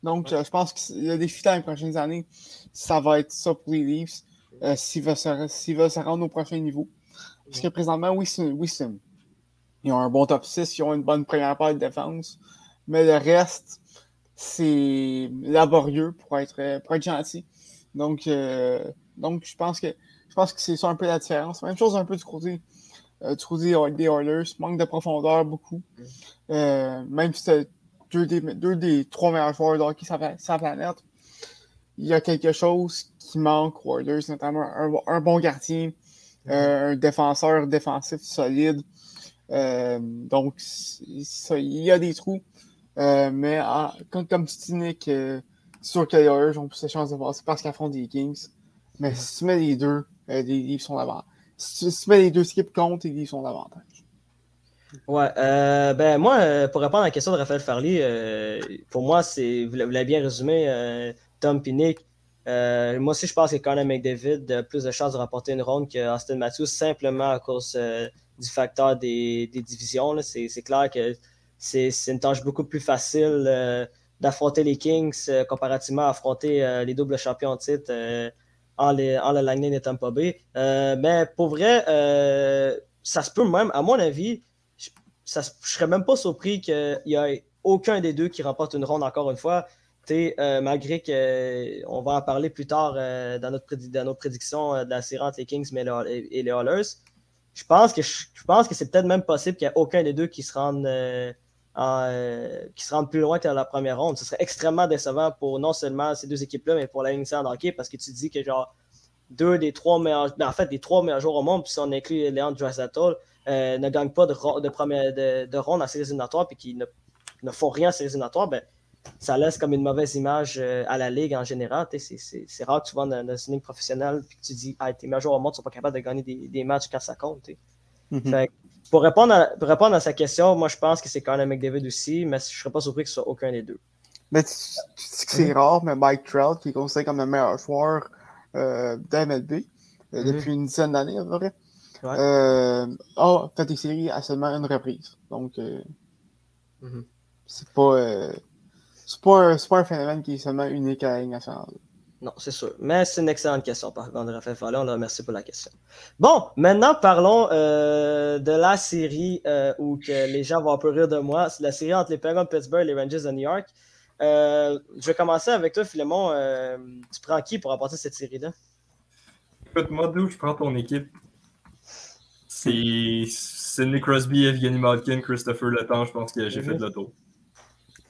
Donc, euh, je pense que le défi dans les prochaines années, ça va être ça pour les Leafs euh, s'ils veulent, veulent se rendre au prochain niveau. Parce que présentement, oui, ils ont un bon top 6, ils ont une bonne première paire de défense, mais le reste, c'est laborieux pour être, pour être gentil. Donc, donc je pense que je pense que c'est ça un peu la différence. Même chose un peu du côté, euh, du côté des Oilers, manque de profondeur beaucoup. Euh, même si c'est deux des, deux des trois meilleurs joueurs de hockey sur la, planète, il y a quelque chose qui manque aux Oilers, notamment un, un bon gardien, euh, un défenseur défensif solide. Donc, ça, il y a des trous. Mais ah, comme, comme tu dis, Nick, sûr que les Oilers ont plus de chances de passer parce qu'ils affrontent des Kings. Mais si tu mets les deux, euh, les Leafs sont davantage. Si tu, mets les deux équipes contre, les Leafs sont davantage. Ouais, euh, ben moi, euh, pour répondre à la question de Raphaël Farley, euh, pour moi, c'est, vous l'avez bien résumé, Tom Pinnick. Moi aussi, je pense que Conor McDavid a plus de chances de remporter une ronde que Austin Matthews, simplement à cause du facteur des, des divisions. C'est, clair que c'est, une tâche beaucoup plus facile d'affronter les Kings comparativement à affronter les doubles champions en titre en, les, en le Lightning et Tampa Bay. Euh, mais pour vrai, euh, ça se peut même, à mon avis, je ne serais même pas surpris qu'il n'y ait aucun des deux qui remporte une ronde encore une fois. Euh, malgré qu'on va en parler plus tard euh, dans, notre dans nos prédictions euh, de la série entre les Kings mais et, les Oilers, je pense que, je, je que c'est peut-être même possible qu'il n'y ait aucun des deux qui se rende euh, qui se rende plus loin que la première ronde. Ce serait extrêmement décevant pour non seulement ces deux équipes-là, mais pour la Ligue de hockey parce que tu dis que genre deux des trois meilleurs, ben, en fait, les trois meilleurs joueurs au monde, puis si on inclut Léon Draisaitl, euh, ne gagnent pas de, première, de, de ronde en séries éliminatoires puis qui ne, font rien en séries éliminatoires, ben, ça laisse comme une mauvaise image euh, à la Ligue en général. C'est rare que tu vas dans, une ligue professionnelle et que tu dis ah, tes meilleurs joueurs au monde ne sont pas capables de gagner des, des matchs quand ça compte. Mhm. Pour, répondre à, pour répondre à sa question, moi je pense que c'est Conor McDavid aussi, mais je ne serais pas surpris que ce soit aucun des deux. Mais tu, tu dis que c'est rare, mais Mike Trout, qui est considéré comme le meilleur joueur euh, d'MLB euh, Mhm. depuis une dizaine d'années à peu près, Ouais. euh, a fait des séries à seulement une reprise. Donc, euh, Mhm. c'est pas, pas, pas un phénomène qui est seulement unique à la Ligue nationale. Non, c'est sûr. Mais c'est une excellente question, par contre, de Raphaël Fallon. On le remercie pour la question. Bon, maintenant, parlons euh, de la série euh, où que les gens vont un peu rire de moi. C'est la série entre les Penguins de Pittsburgh et les Rangers de New York. Euh, je vais commencer avec toi, Philemon. Tu prends qui pour remporter cette série-là? Écoute, moi, d'où je prends ton équipe? C'est Sidney Crosby, Evgeny Malkin, Christopher Letang. Je pense que j'ai Mhm. fait le tour.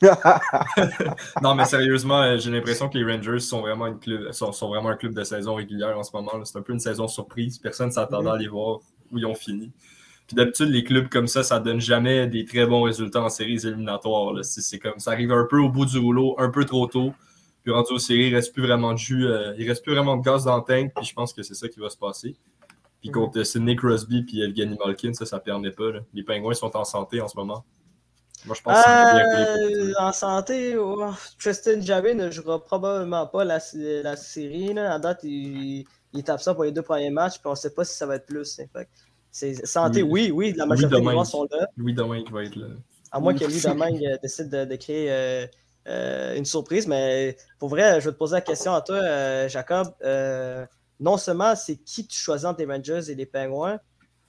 Non, mais sérieusement, euh, j'ai l'impression que les Rangers sont vraiment, une club, sont, sont vraiment un club de saison régulière en ce moment. C'est un peu une saison surprise. Personne ne s'attendait à les voir où ils ont fini. Puis d'habitude, les clubs comme ça, ça donne jamais des très bons résultats en séries éliminatoires. C'est comme ça arrive un peu au bout du rouleau, un peu trop tôt. Puis rendu aux séries, il reste plus vraiment de jus, euh, il reste plus vraiment de gaz dans le tank. Puis je pense que c'est ça qui va se passer. Puis Mhm. contre Sidney Crosby puis Evgeny Malkin, ça, ça permet pas. là. Les Pingouins sont en santé en ce moment. Moi, je pense Euh, en santé, oh, Tristan ne jouera probablement pas la, la série. Là. À date, il, il est absent pour les deux premiers matchs, puis on ne sait pas si ça va être plus. hein. C'est- santé, oui, oui, la majorité des joueurs sont là. Louis Domingue va être là. À moins que Louis Domingue euh, décide de, de créer euh, euh, une surprise. Mais pour vrai, je vais te poser la question à toi, Jacob. Non seulement c'est qui tu choisis entre les Rangers et les Penguins,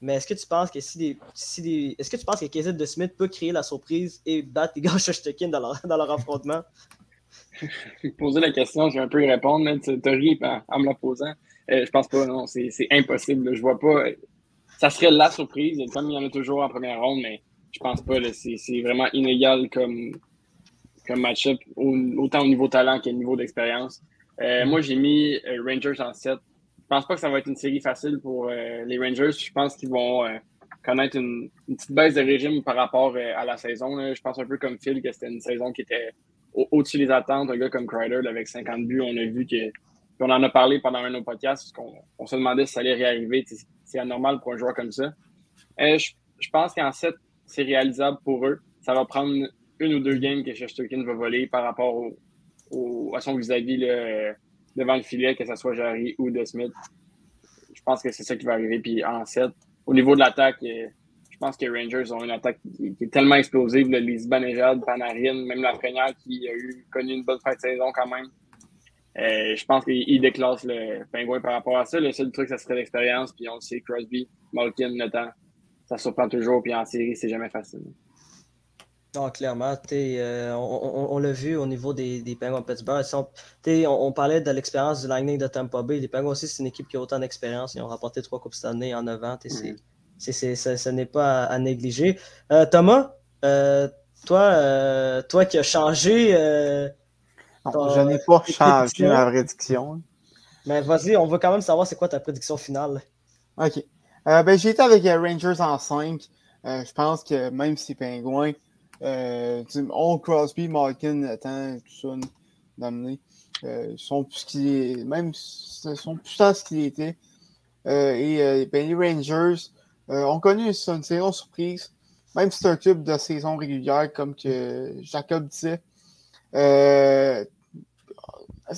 mais est-ce que tu penses que si des, si des- est-ce que tu penses que Casey de Smith peut créer la surprise et battre les gars dans leur, dans leur affrontement? poser la question, je vais un peu y répondre, mais tu as ri en, en me la posant. Euh, je pense pas, non, c'est impossible. là. Je vois pas. Ça serait la surprise, comme il y en a toujours en première ronde, mais je pense pas. C'est vraiment inégal comme, comme match-up, au- autant au niveau talent qu'au niveau d'expérience. Euh, moi, j'ai mis euh, Rangers en 7. Je pense pas que ça va être une série facile pour euh, les Rangers. Je pense qu'ils vont euh, connaître une, petite baisse de régime par rapport euh, à la saison. Je pense un peu comme Phil que c'était une saison qui était au- au-dessus des attentes. Un gars comme Kreider là, avec 50 buts, on a vu que. puis on en a parlé pendant un de nos podcasts, parce qu'on on se demandait si ça allait réarriver. C'est anormal pour un joueur comme ça. Je, je pense qu'en 7, c'est réalisable pour eux. Ça va prendre une ou deux games que Shesterkin va voler par rapport à son vis-à-vis euh, devant le filet, que ce soit Jarry ou De Smith. Je pense que c'est ça qui va arriver. Puis en 7, au niveau de l'attaque, euh, je pense que les Rangers ont une attaque qui, est tellement explosive. là, Les Panarin, même la Lafrenière qui a eu, connu une bonne fin de saison quand même. Euh, je pense qu'il déclasse le pingouin par rapport à ça. Le seul truc, ça serait l'expérience. Puis on le sait, Crosby, Malkin, temps, ça surprend toujours. Puis en série, c'est jamais facile. Non, clairement, euh, on, on- on l'a vu au niveau des, des Penguins de Pittsburgh. On, on parlait de l'expérience du Lightning de Tampa Bay. Les Penguins aussi, c'est une équipe qui a autant d'expérience. Ils ont remporté trois Coupes cette année en 9 ans. t'sais, c'est- Mhm. c'est- c'est- ça- ce n'est pas à, à négliger. Euh, Thomas, euh, toi, toi qui as changé, Ton- je n'ai pas changé ma prédiction. mais vas-y, on veut quand même savoir c'est quoi ta prédiction finale. OK. Ben, j'ai été avec Rangers en 5. je pense que même si les Pingouins euh, ont Crosby, Malkin, temps, tout ça d'amener, euh, sont plus ce qu'ils même ils sont plus ce qu'ils étaient. Euh, et ben, les Rangers ont connu une, saison surprise, même si c'est un club de saison régulière, comme que Jacob disait. Ça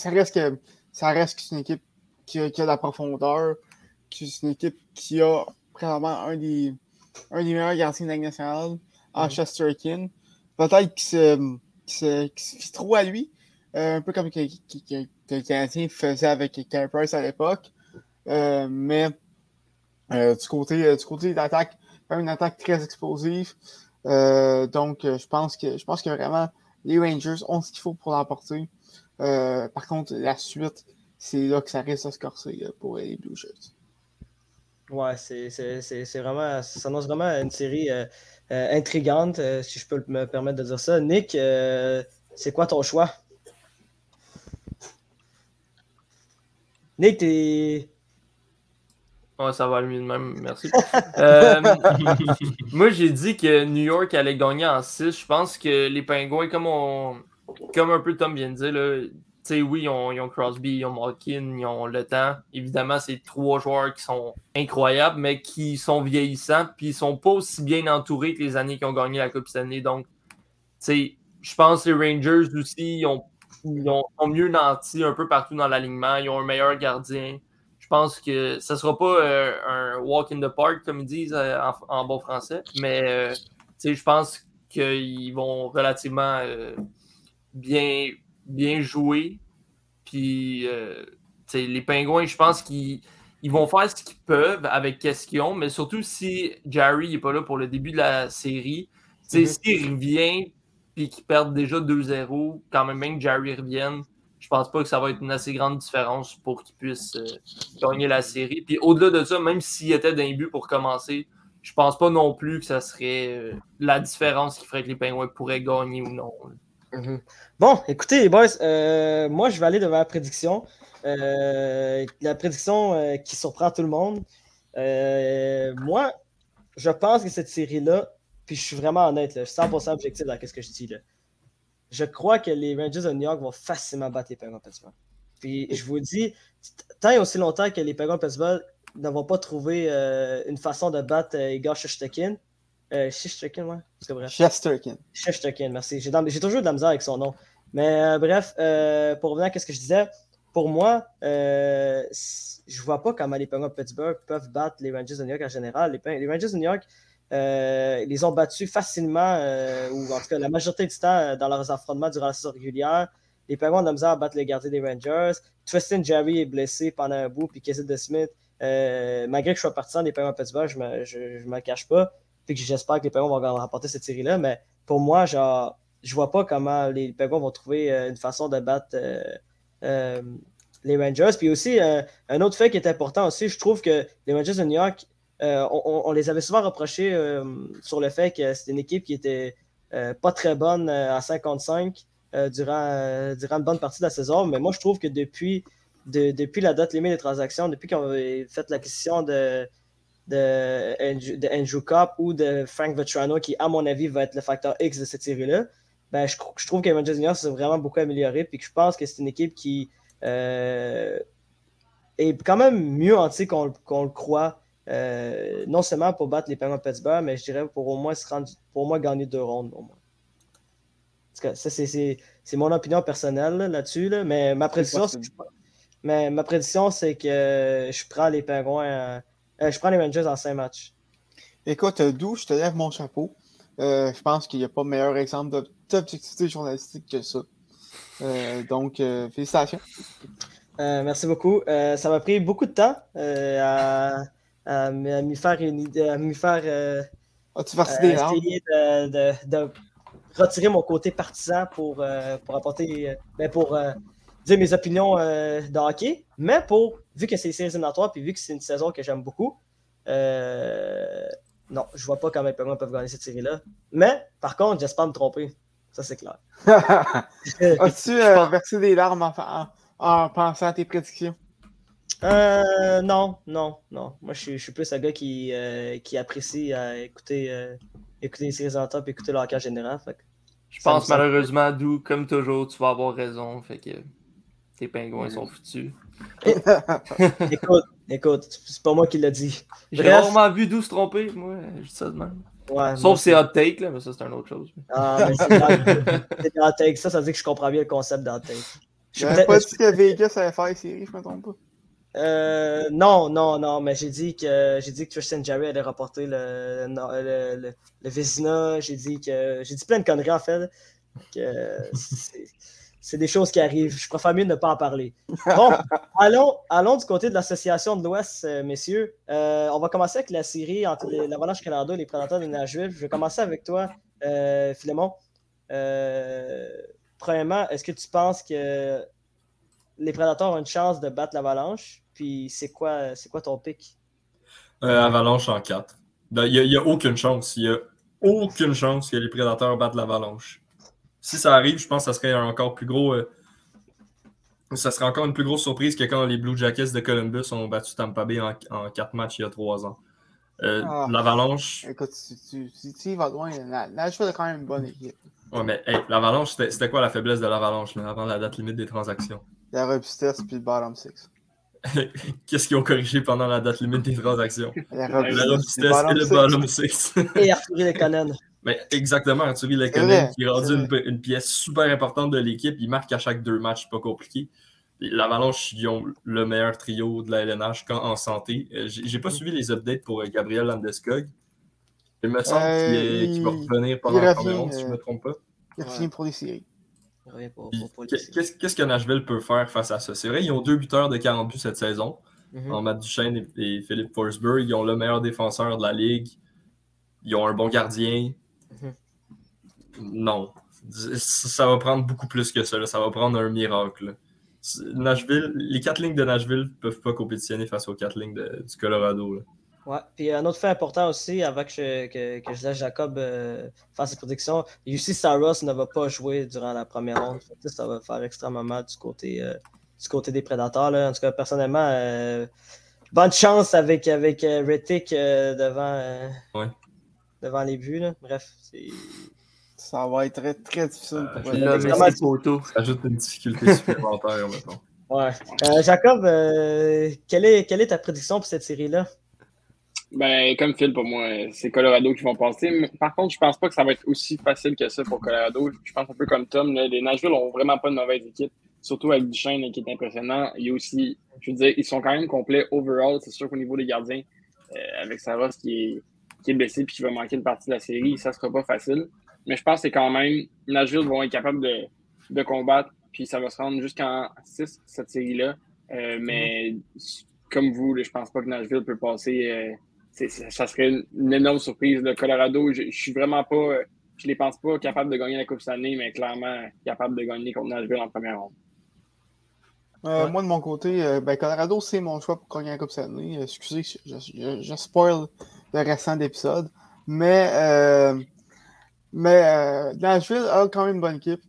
reste que c'est une équipe qui a, qui de la profondeur, c'est une équipe qui a probablement un des, un des meilleurs gardiens de la nationale, en. Chesterkin. Peut-être qu'il se, qu'il se, qu'il se fie trop à lui, euh, un peu comme que, le Canadien faisait avec Carey Price à l'époque. Euh, mais euh, du côté, du côté de l'attaque, une attaque très explosive. Donc, je pense que je pense que vraiment les Rangers ont ce qu'il faut pour l'emporter. Par contre, la suite, c'est là que ça risque de se corser pour les Blue Shirts. Ouais, c'est vraiment, ça s'annonce vraiment une série intrigante, euh, si je peux me permettre de dire ça. Nick, euh, c'est quoi ton choix? Nick, t'es. Ouais, ça va aller de même, merci. Euh, moi, j'ai dit que New York allait gagner en 6. Je pense que les Pingouins, comme, on, comme un peu Tom vient de dire, là, sais, oui, ils ont, Crosby, ils ont Malkin, ils ont le temps. Évidemment, c'est trois joueurs qui sont incroyables, mais qui sont vieillissants, puis ils sont pas aussi bien entourés que les années qui ont gagné la Coupe cette année. Donc, je pense que les Rangers aussi, ils, ont, ils ont- mieux nantis un peu partout dans l'alignement. Ils ont un meilleur gardien. Je pense que ce ne sera pas euh, un walk in the park, comme ils disent euh, en, bon français, mais euh, je pense qu'ils vont relativement bien, bien jouer. Puis, euh, les Pingouins, je pense qu'ils ils vont faire ce qu'ils peuvent avec ce qu'ils ont, mais surtout si Jerry n'est pas là pour le début de la série, sais, Mhm. s'il revient puis qu'ils perdent déjà 2-0, quand même bien que Jerry revienne, je pense pas que ça va être une assez grande différence pour qu'ils puissent euh, gagner la série. Puis au-delà de ça, même s'il était d'un but pour commencer, je pense pas non plus que ça serait euh, la différence qui ferait que les Penguins pourraient gagner ou non. là. Mhm. Bon, écoutez, les boys, euh, moi, je vais aller devant la prédiction. Euh, la prédiction euh, qui surprend tout le monde. Moi, je pense que cette série-là, puis je suis vraiment honnête, je suis 100% objectif dans ce que je dis. Là. Je crois que les Rangers de New York vont facilement battre les Penguins de Pittsburgh. Puis je vous dis, tant et aussi longtemps que les Penguins de Pittsburgh ne vont pas trouver une façon de battre Igor Shesterkin. Euh, Shesterkin, ouais. C'est bref. Chesterkin. Shesterkin, merci. J'ai dans- toujours eu de la misère avec son nom. Mais euh, bref, euh, pour revenir à ce que je disais, pour moi, euh, je vois pas comment les Penguins de Pittsburgh peuvent battre les Rangers de New York en général. Les, Rangers de New York, ils les ont battus facilement, ou en tout cas la majorité du temps dans leurs affrontements durant la saison régulière. Les Penguins ont de la misère à battre les gardiens des Rangers. Tristan Jerry est blessé pendant un bout, puis Casey de Smith, malgré que je sois partisan des Penguins de Pittsburgh, je me, je, je me cache pas. J'espère que les Penguins vont remporter cette série-là. Mais pour moi, genre, je vois pas comment les Penguins vont trouver euh, une façon de battre euh, euh, les Rangers. Puis aussi, un autre fait qui est important aussi, je trouve que les Rangers de New York, on, les avait souvent reproché euh, sur le fait que c'était une équipe qui était pas très bonne à 55 euh, durant, durant une bonne partie de la saison. Mais moi, je trouve que depuis, de- depuis la date limite des transactions, depuis qu'on a fait l'acquisition de, de, Andrew- de Andrew Copp ou de Frank Vetrano, qui, à mon avis, va être le facteur X de cette série-là, ben, je, trouve que Juniors s'est vraiment beaucoup amélioré. Puis que je pense que c'est une équipe qui euh, est quand même mieux entier qu'on le croit. euh, non seulement pour battre les Penguins de Pittsburgh, mais je dirais pour au moins se rendre, pour moins gagner deux rondes. Au moins. En tout cas, ça, c'est- mon opinion personnelle là, là-dessus. là, mais ma prédiction, c'est que je- mais ma prédiction, c'est que je prends les Penguins. Euh, je prends les Rangers en cinq matchs. Écoute, euh, d'où je te lève mon chapeau. Euh, je pense qu'il n'y a pas meilleur exemple d'ob- d'objectivité journalistique que ça. Euh, donc, félicitations. Merci beaucoup. Ça m'a pris beaucoup de temps à, à m'y faire, une à m'y faire As-tu essayer de, de- de retirer mon côté partisan pour, pour apporter, ben, pour dire mes opinions euh, de hockey. Mais pour, vu que c'est les séries éliminatoires, puis vu que c'est une saison que j'aime beaucoup, euh, non, je vois pas comment les Penguins peuvent gagner cette série-là. Mais, par contre, j'espère me tromper. Ça, c'est clair. As-tu euh, versé des larmes en, en- en pensant à tes prédictions? Euh, non, non, non. Moi, je suis, je suis plus un gars qui, euh, qui apprécie à écouter, euh, écouter les séries en top, écouter le hockey en général. Fait que- Je Ça pense malheureusement, d'où, comme toujours, tu vas avoir raison. Fait que tes pingouins sont foutus. Écoute, écoute, c'est pas moi qui l'ai dit. J'ai Bref. rarement vu d'où se tromper, moi. Je dis ça de même. Ouais, Sauf c'est hot take, là, mais ça, c'est une autre chose. Ah, mais c'est le take. Ça, ça veut dire que je comprends bien le concept le take. Je peut-être- pas dit que Vegas allait faire les séries, je me trompe pas. Euh, non, non, non, mais j'ai dit que j'ai dit que Tristan Jarry allait rapporter le, le, le, le-. J'ai dit que j'ai dit plein de conneries en fait. Que c'est- des choses qui arrivent. Je préfère mieux ne pas en parler. Bon, allons, allons du côté de l'association de l'Ouest, euh, messieurs. Euh, on va commencer avec la série entre les- l'Avalanche Canada et les Prédateurs de Nashville. Je vais commencer avec toi, euh, Philémon. Euh, premièrement, est-ce que tu penses que les Prédateurs ont une chance de battre l'Avalanche? Puis c'est quoi, c'est quoi ton pic? Euh, Avalanche en 4. Il n'y a, aucune chance. Il n'y a aucune chance que les prédateurs battent l'Avalanche. Si ça arrive, je pense que ça serait un encore plus gros. euh, ça serait encore une plus grosse surprise que quand les Blue Jackets de Columbus ont battu Tampa Bay en, en 4 matchs il y a 3 ans. Euh, Ah. L'Avalanche. Écoute, si tu, si tu y vas loin, Na- Nashville a quand même une bonne équipe. Ouais, mais hey, l'Avalanche, c'était quoi la faiblesse de l'Avalanche avant la date limite des transactions? La robustesse puis le bottom six. Qu'est-ce qu'ils ont corrigé pendant la date limite des transactions? La robustesse et le bottom six. six. Et Arthur Lekonen. Mais exactement, Arthurie C'est Lekonen vrai, qui est rendu une, une pièce super importante de l'équipe. Il marque à chaque deux matchs, c'est pas compliqué. L'Avalanche, ils ont le meilleur trio de la LNH quand en santé. Euh, J'ai pas suivi les updates pour euh, Gabriel Landeskog. Il me semble Euh, qu'il qu'il va revenir pendant la ronde, si je euh, me trompe pas. Il a Ouais. fini pour les séries. Qu'est-ce que Nashville peut faire face à ça? C'est vrai, ils ont deux buteurs de 40 buts cette saison. Mhm. en Matt Duchesne et, et Philippe Forsberg. Ils ont le meilleur défenseur de la ligue. Ils ont un bon gardien. Mhm. Non. Ça va prendre beaucoup plus que ça. là. Ça va prendre un miracle. là. Nashville, les quatre lignes de Nashville ne peuvent pas compétitionner face aux quatre lignes de- du Colorado. là. Ouais. Puis un autre fait important aussi, avant que je, que, que je laisse Jacob euh, faire ses prédictions, UC Saros ne va pas jouer durant la première ronde. Ça va faire extrêmement mal du côté, euh, du côté des prédateurs. Là. En tout cas, personnellement, euh, bonne chance avec, avec Rittick devant, Ouais. Devant les buts. là. Bref, c'est. Ça va être très, très difficile pour Euh, photos. Ça ajoute une difficulté supplémentaire, mettons. Ouais. Euh, Jacob, euh, quelle, est, quelle est ta prédiction pour cette série-là? Ben, comme Phil, pour moi, c'est Colorado qui vont passer. Par contre, je pense pas que ça va être aussi facile que ça pour Colorado. Je pense un peu comme Tom, là, les Nashville ont vraiment pas de mauvaise équipe. Surtout avec Duchesne là, qui est impressionnant. Il y a aussi, je veux dire, ils sont quand même complets overall. C'est sûr qu'au niveau des gardiens, euh, avec Saros qui est, qui est blessé puis qui va manquer une partie de la série, ça sera pas facile. Mais je pense que quand même, Nashville vont être capables de, de combattre. Puis ça va se rendre jusqu'en 6, cette série-là. Euh, mais comme vous, je pense pas que Nashville peut passer. euh, ça serait une, énorme surprise. Le Colorado, je, je suis vraiment pas. euh, Je les pense pas capables de gagner la Coupe cette année, mais clairement capables de gagner contre Nashville en première ronde. Euh, Ouais. Moi, de mon côté, euh, ben, Colorado, c'est mon choix pour gagner la Coupe cette année. Euh, excusez, je, je, je spoil le restant d'épisodes. Mais, euh, mais Nashville a quand même une bonne équipe.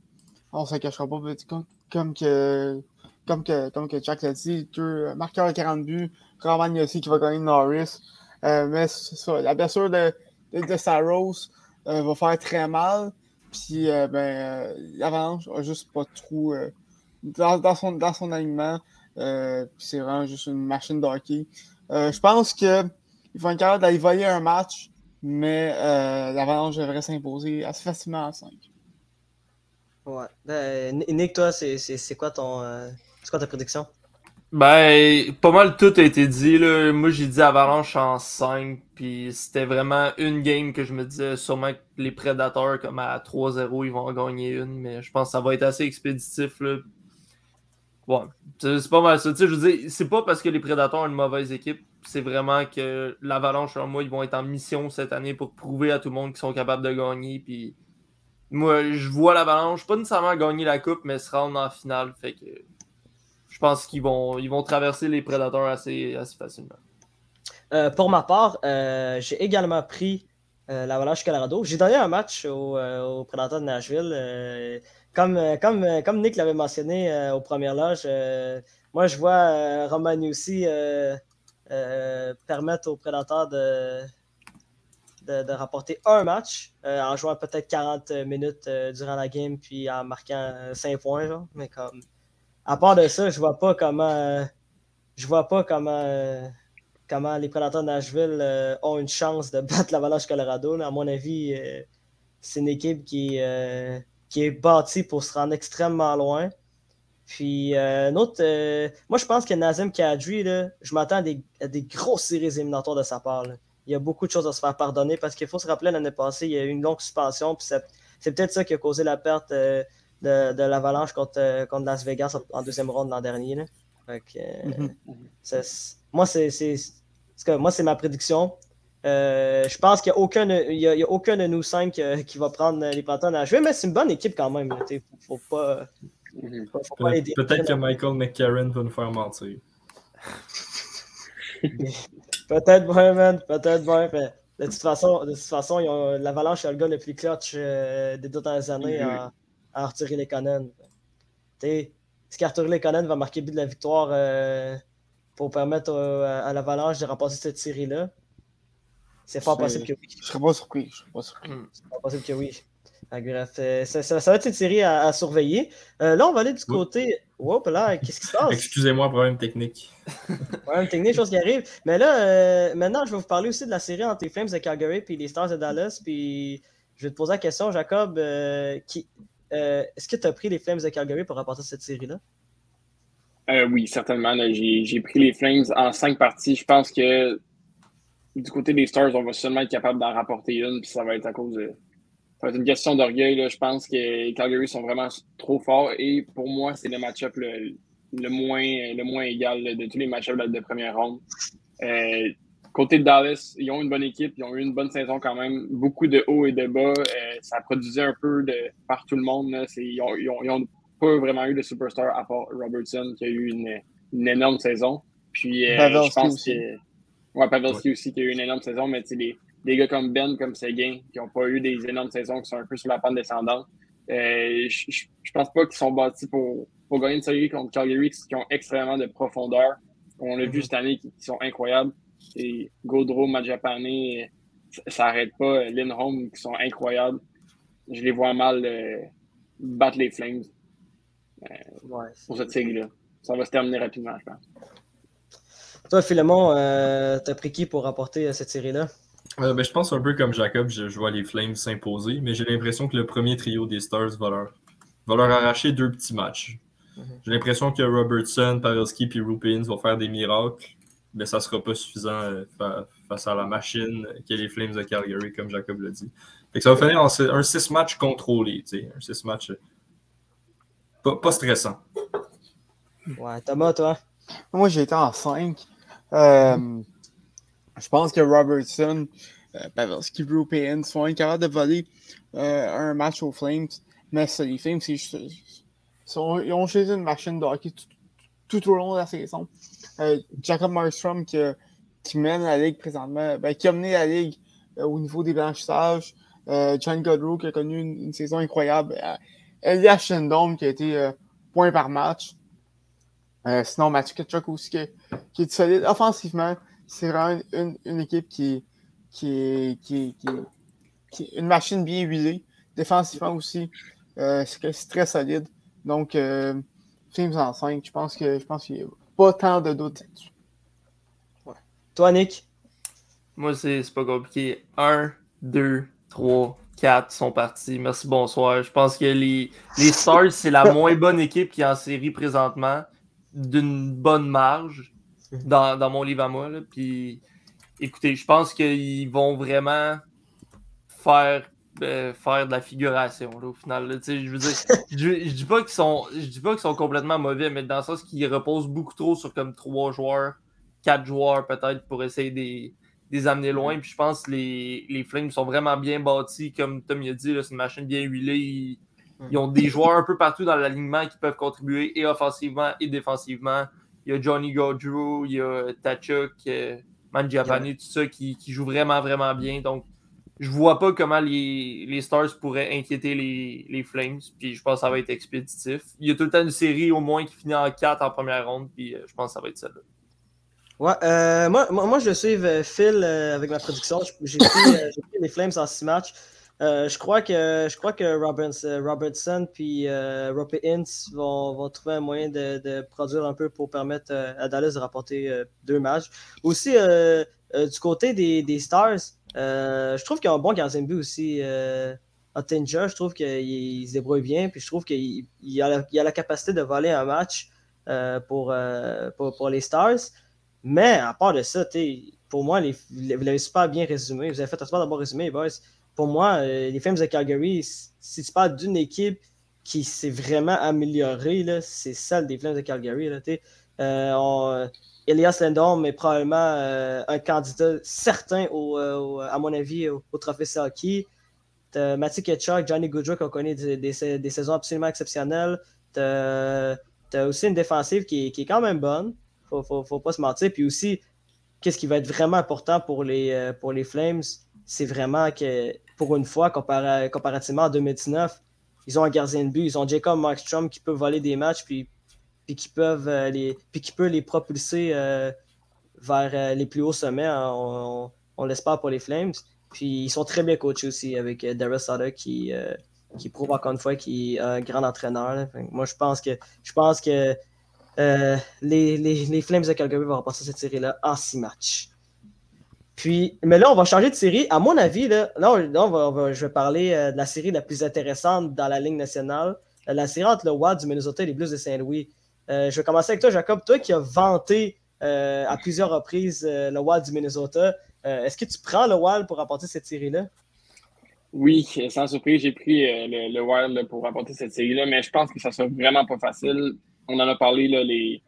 On se cachera pas. Comme, comme, que, comme, que, comme que Jack l'a dit, deux marqueurs de 40 buts. Roman aussi qui va gagner Norris. Mais ça, la blessure de, de, de Saros va faire très mal. Puis ben, l'Avalanche a juste pas trop. Dans, dans son, dans son alignement. Euh, c'est vraiment juste une machine de hockey. Euh, je pense qu'ils vont être capables d'aller voler un match, mais euh, l'Avalanche devrait s'imposer assez facilement à 5. Ouais. Ben, Nick, toi, c'est c'est- c'est quoi ton. euh, c'est quoi ta prédiction? Ben, pas mal tout a été dit. Là. Moi, j'ai dit Avalanche en 5, puis c'était vraiment une game que je me disais sûrement que les Prédateurs, comme à 3-0, ils vont en gagner une, mais je pense que ça va être assez expéditif. Là. Ouais, c'est pas mal ça. Tu sais, je veux dire, c'est pas parce que les Prédateurs ont une mauvaise équipe, c'est vraiment que l'Avalanche, moi, ils vont être en mission cette année pour prouver à tout le monde qu'ils sont capables de gagner, puis moi, je vois l'Avalanche, pas nécessairement gagner la coupe, mais se rendre en finale, fait que je pense qu'ils vont, ils vont traverser les prédateurs assez, assez facilement. Euh, pour ma part, euh, j'ai également pris euh, l'Avalanche Colorado. J'ai donné un match au, euh, au de Nashville. Comme, euh, comme, euh, comme Nick l'avait mentionné euh, aux premières loges, euh, moi je vois euh, euh, permettre aux Prédateurs de, de, rapporter un match en jouant peut-être 40 minutes durant la game puis en marquant 5 points. Genre. Mais comme à part de ça, je vois pas comment je vois pas comment comment les prédateurs de Nashville ont une chance de battre l'Avalanche Colorado. À mon avis, c'est une équipe qui, qui est bâtie pour se rendre extrêmement loin. Puis, euh, un autre, euh, moi, je pense que Nazem Kadri, là, je m'attends à des, à des grosses séries éliminatoires de sa part. là. Il y a beaucoup de choses à se faire pardonner parce qu'il faut se rappeler l'année passée, il y a eu une longue suspension. Puis c'est peut-être ça qui a causé la perte euh, de, de l'Avalanche contre, contre Las Vegas en, en deuxième ronde l'an dernier. là. Fait que, moi, c'est ma prédiction. Euh, je pense qu'il n'y a, aucun de- il y a, il y a aucun de nous cinq euh, qui va prendre les Panthers à jouer, mais c'est une bonne équipe quand même. Il faut, faut pas, faut, faut pas les Peut- Peut-être que Michael McCarron va nous faire mentir. Peut-être bien, man. Peut-être bien. mais De toute façon, de toute façon l'Avalanche est le gars le plus clutch euh, des deux dernières années Mhm. à, à Arthur Lekonen. Est-ce qu'Arthur Lekonen va marquer le but de la victoire euh, pour permettre à, à l'Avalanche de remporter cette série-là? C'est fort possible que oui. Je serais pas surpris. Je serais pas surpris. C'est fort possible que oui. Bref, euh, ça, ça- ça va être une série à, à surveiller. Euh, là, on va aller du côté. Wow, là, qu'est-ce qui se passe? Excusez-moi, problème technique. Ouais, technique, chose qui arrive. Mais là, euh, maintenant, je vais vous parler aussi de la série entre les Flames de Calgary et les Stars de Dallas. Puis je vais te poser la question, Jacob. euh, qui, euh, Est-ce que tu as pris les Flames de Calgary pour remporter cette série-là? Euh, oui, certainement. j'ai pris les Flames en cinq parties. Je pense que du côté des Stars, on va seulement être capable d'en rapporter une, puis ça va être à cause de. Ça va être une question d'orgueil. là. Je pense que les Calgary sont vraiment trop forts et pour moi, c'est le match-up le, le moins, le moins égal de tous les match-ups de première ronde. Euh, côté de Dallas, ils ont une bonne équipe, ils ont eu une bonne saison quand même. Beaucoup de hauts et de bas. Euh, ça produisait un peu de par tout le monde. là. C'est- Ils ont, ils ont- ils ont pas vraiment eu de superstar à part Robertson qui a eu une, une énorme saison. Puis euh, je pense que. Ouais, Pavelski aussi qui a eu une énorme saison, mais tu sais, des, des gars comme Ben, comme Seguin, qui n'ont pas eu des énormes saisons, qui sont un peu sur la pente descendante. Euh, je, je pense pas qu'ils sont bâtis pour, pour gagner une série contre Calgary, qui ont extrêmement de profondeur. On l'a vu cette année, qui, qui sont incroyables. Et Gaudreau, Majapane, euh, ça ça arrête pas. Euh, Lindholm, qui sont incroyables. Je les vois mal euh, battre les Flames Ouais. pour cette série-là. Ça va se terminer rapidement, je pense. Toi, Philemon, euh, t'as pris qui pour remporter euh, cette série-là? Euh, ben, je pense un peu comme Jacob, je, je vois les Flames s'imposer, mais j'ai l'impression que le premier trio des Stars va leur, va leur arracher deux petits matchs. Mhm. J'ai l'impression que Robertson, Pavelski et Rupins vont faire des miracles, mais ça ne sera pas suffisant euh, fa- face à la machine qu'est les Flames de Calgary, comme Jacob l'a dit. Fait que ça va finir en six- un 6 matchs contrôlé, tu sais, un 6 matchs euh, pas, pas stressant. Ouais, Thomas, toi? Moi, j'ai été en 5. Je pense que Robertson, euh, Pavelski, Rupin sont incapables de voler euh, un match aux Flames. Mais les Flames, juste- ils ont eux une machine de hockey tout, au long de la saison. Euh, Jacob Markstrom qui, mène la ligue présentement, ben, qui a mené la ligue euh, au niveau des blanchissages. Euh, John Godrow qui a connu une, saison incroyable. Euh, Elias Shendom qui a été euh, point par match. Euh, sinon, Mathieu Ketchuk aussi qui, qui est solide. Offensivement, c'est vraiment une, une- une équipe qui, qui, est, qui, qui, est- qui est une machine bien huilée. Défensivement aussi, euh, c'est très solide. Donc, euh, Flames en 5, je pense que je pense qu'il n'y a pas tant de doutes là-dessus. Toi, Nick? Moi, c'est c'est pas compliqué. 1, 2, 3, 4 sont partis. Merci, bonsoir. Je pense que les, les Stars, c'est la moins bonne équipe qui est en série présentement. D'une bonne marge dans, dans, mon livre à moi. Là. Puis écoutez, je pense qu'ils vont vraiment faire euh, faire de la figuration au final. je veux dire, je, dis pas qu'ils sont, je dis pas qu'ils sont complètement mauvais, mais dans le sens qu'ils reposent beaucoup trop sur comme trois joueurs, quatre joueurs peut-être pour essayer de les amener loin. Puis je pense que les, les Flames sont vraiment bien bâtis, comme Tom a dit, c'est une machine bien huilée. Ils, ont des joueurs un peu partout dans l'alignement qui peuvent contribuer et offensivement et défensivement. Il y a Johnny Gaudreau, il y a Tachuk, euh, Mangiapane, tout ça qui, joue vraiment, vraiment bien. Donc, je vois pas comment les, Stars pourraient inquiéter les, Flames. Puis je pense que ça va être expéditif. Il y a tout le temps une série au moins qui finit en 4 en première ronde. Puis euh, je pense que ça va être celle-là. Ouais, euh, moi, moi, je suis euh, Phil avec ma prédiction. J'ai pris, les Flames en 6 matchs. Je crois que je crois que Robertson puis Rope Ince vont, vont, trouver un moyen de, de, produire un peu pour permettre à Dallas de rapporter deux matchs. Aussi, du côté des, des Stars, euh, je trouve qu'il y a un bon gardien de but aussi. Euh, Ottinger, je trouve qu'il se débrouille bien. Puis je trouve qu'il a, a, la capacité de voler un match euh, pour, euh, pour, pour, les Stars. Mais à part de ça, pour moi, vous l'avez super bien résumé. Vous avez fait un super bon résumé, boys. Pour moi, les Flames de Calgary, si tu parles d'une équipe qui s'est vraiment améliorée, c'est celle des Flames de Calgary. On, Elias Lindholm est probablement euh, un candidat certain, euh, à mon avis, au, trophée Selkie. Mathieu Ketchuk, Johnny Goodrow qui ont connu des, saisons absolument exceptionnelles. T'as as aussi une défensive qui, est quand même bonne. Faut, faut, faut, pas se mentir. Puis aussi, qu'est-ce qui va être vraiment important pour les, euh, pour les Flames, c'est vraiment que, pour une fois, comparativement à 2019, ils ont un gardien de but. Ils ont Jacob Markstrom qui peut voler des matchs puis qui peuvent euh, les peut les propulser euh, vers euh, les plus hauts sommets. Hein, on, l'espère pour les Flames. Puis ils sont très bien coachés aussi avec Darius Sutter qui, qui prouve encore une fois qu'il est un grand entraîneur. Moi, je pense que je pense que les, les, Flames de Calgary vont repasser cette série-là en six matchs. Puis, mais là, on va changer de série. À mon avis, là, je vais parler de la série la plus intéressante dans la Ligue nationale. La série entre le Wild du Minnesota et les Blues de Saint-Louis. Euh, je vais commencer avec toi, Jacob. Toi qui as vanté euh, à plusieurs reprises euh, le Wild du Minnesota, est-ce que tu prends le Wild pour remporter cette série-là? Oui, sans surprise, j'ai pris le, Wild pour remporter cette série-là, mais je pense que ça sera vraiment pas facile. On en a parlé, là, les,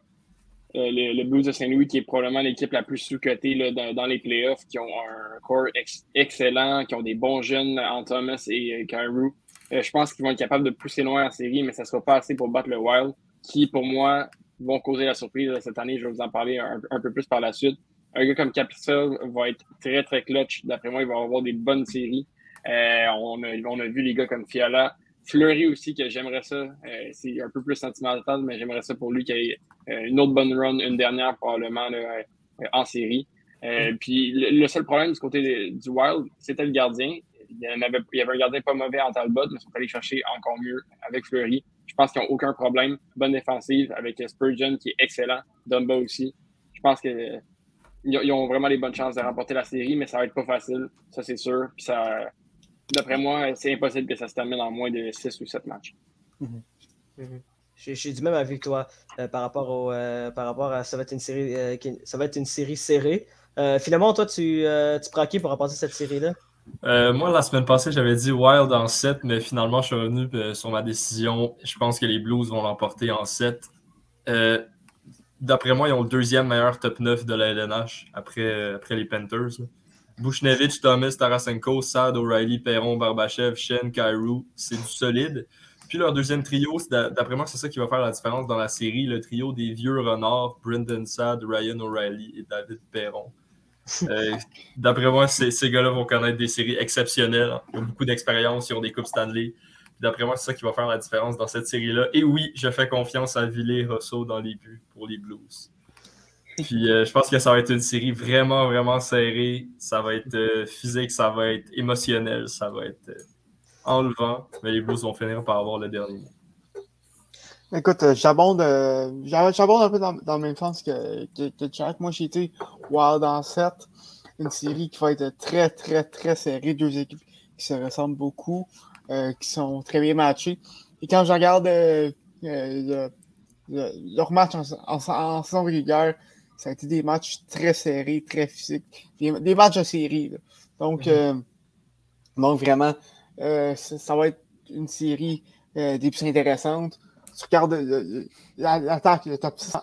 le, Blues de Saint-Louis, qui est probablement l'équipe la plus sous-cotée dans, dans, les playoffs, qui ont un corps excellent, qui ont des bons jeunes en Thomas et Cairo. je pense qu'ils vont être capables de pousser loin la série, mais ça ne sera pas assez pour battre le Wild qui, pour moi, vont causer la surprise cette année. Je vais vous en parler un, peu plus par la suite. Un gars comme Capitol va être très, très clutch. D'après moi, il va avoir des bonnes séries. Euh, on, a, on, a, vu les gars comme Fiala. Fleury aussi, que j'aimerais ça. Euh, c'est un peu plus sentimental, mais j'aimerais ça pour lui qu'il ait euh, une autre bonne run, une dernière probablement en série. puis le, seul problème du côté du Wild, c'était le gardien. Il y, avait, il y avait un gardien pas mauvais en Talbot, mais il faut aller chercher encore mieux avec Fleury. Je pense qu'ils n'ont aucun problème. Bonne défensive avec Spurgeon qui est excellent. Dumba aussi. Je pense qu'ils ils ont vraiment les bonnes chances de remporter la série, mais ça va être pas facile. Ça, c'est sûr. Puis ça, d'après moi, c'est impossible que ça se termine en moins de 6 ou 7 matchs. Mm J'ai du même avis que toi euh, par, rapport au, euh, par rapport à ça va être une série, euh, ça va être une série serrée. finalement, toi, tu, tu prends qui pour remporter cette série-là? Euh, moi, la semaine passée, j'avais dit Wild en 7, mais finalement, je suis revenu euh, sur ma décision. Je pense que les Blues vont l'emporter en 7. Euh, d'après moi, ils ont le deuxième meilleur top 9 de la LNH après, après les Panthers. Bushnevich, Thomas, Tarasenko, Sad, O'Reilly, Perron, Barbachev, Shen, Kairu, c'est du solide. Puis leur deuxième trio, d'après moi, c'est ça qui va faire la différence dans la série. Le trio des vieux renards, Brendan Sad, Ryan O'Reilly et David Perron. Euh, d'après moi, ces, gars-là vont connaître des séries exceptionnelles. Ils ont beaucoup d'expérience, ils ont des Coupes Stanley. D'après moi, c'est ça qui va faire la différence dans cette série-là. Et oui, je fais confiance à Villet Rosso dans les buts pour les Blues. Puis euh, je pense que ça va être une série vraiment, vraiment serrée. Ça va être euh, physique, ça va être émotionnel, ça va être enlevant. Mais les Blues vont finir par avoir le dernier. Écoute, euh, j'abonde, euh, j'abonde un peu dans, dans, le même sens que, que, que Moi, j'ai été Wild en 7, une série qui va être très, très, très serrée. Deux équipes qui se ressemblent beaucoup, euh, qui sont très bien matchées. Et quand je regarde euh, euh, le, le- leur match en, en, en ça a été des matchs très serrés, très physiques. Des, des matchs de série. là. Donc, euh, donc vraiment, euh, ça, ça va être une série euh, des plus intéressantes. Tu regardes le- le- la- l'attaque, le top 6,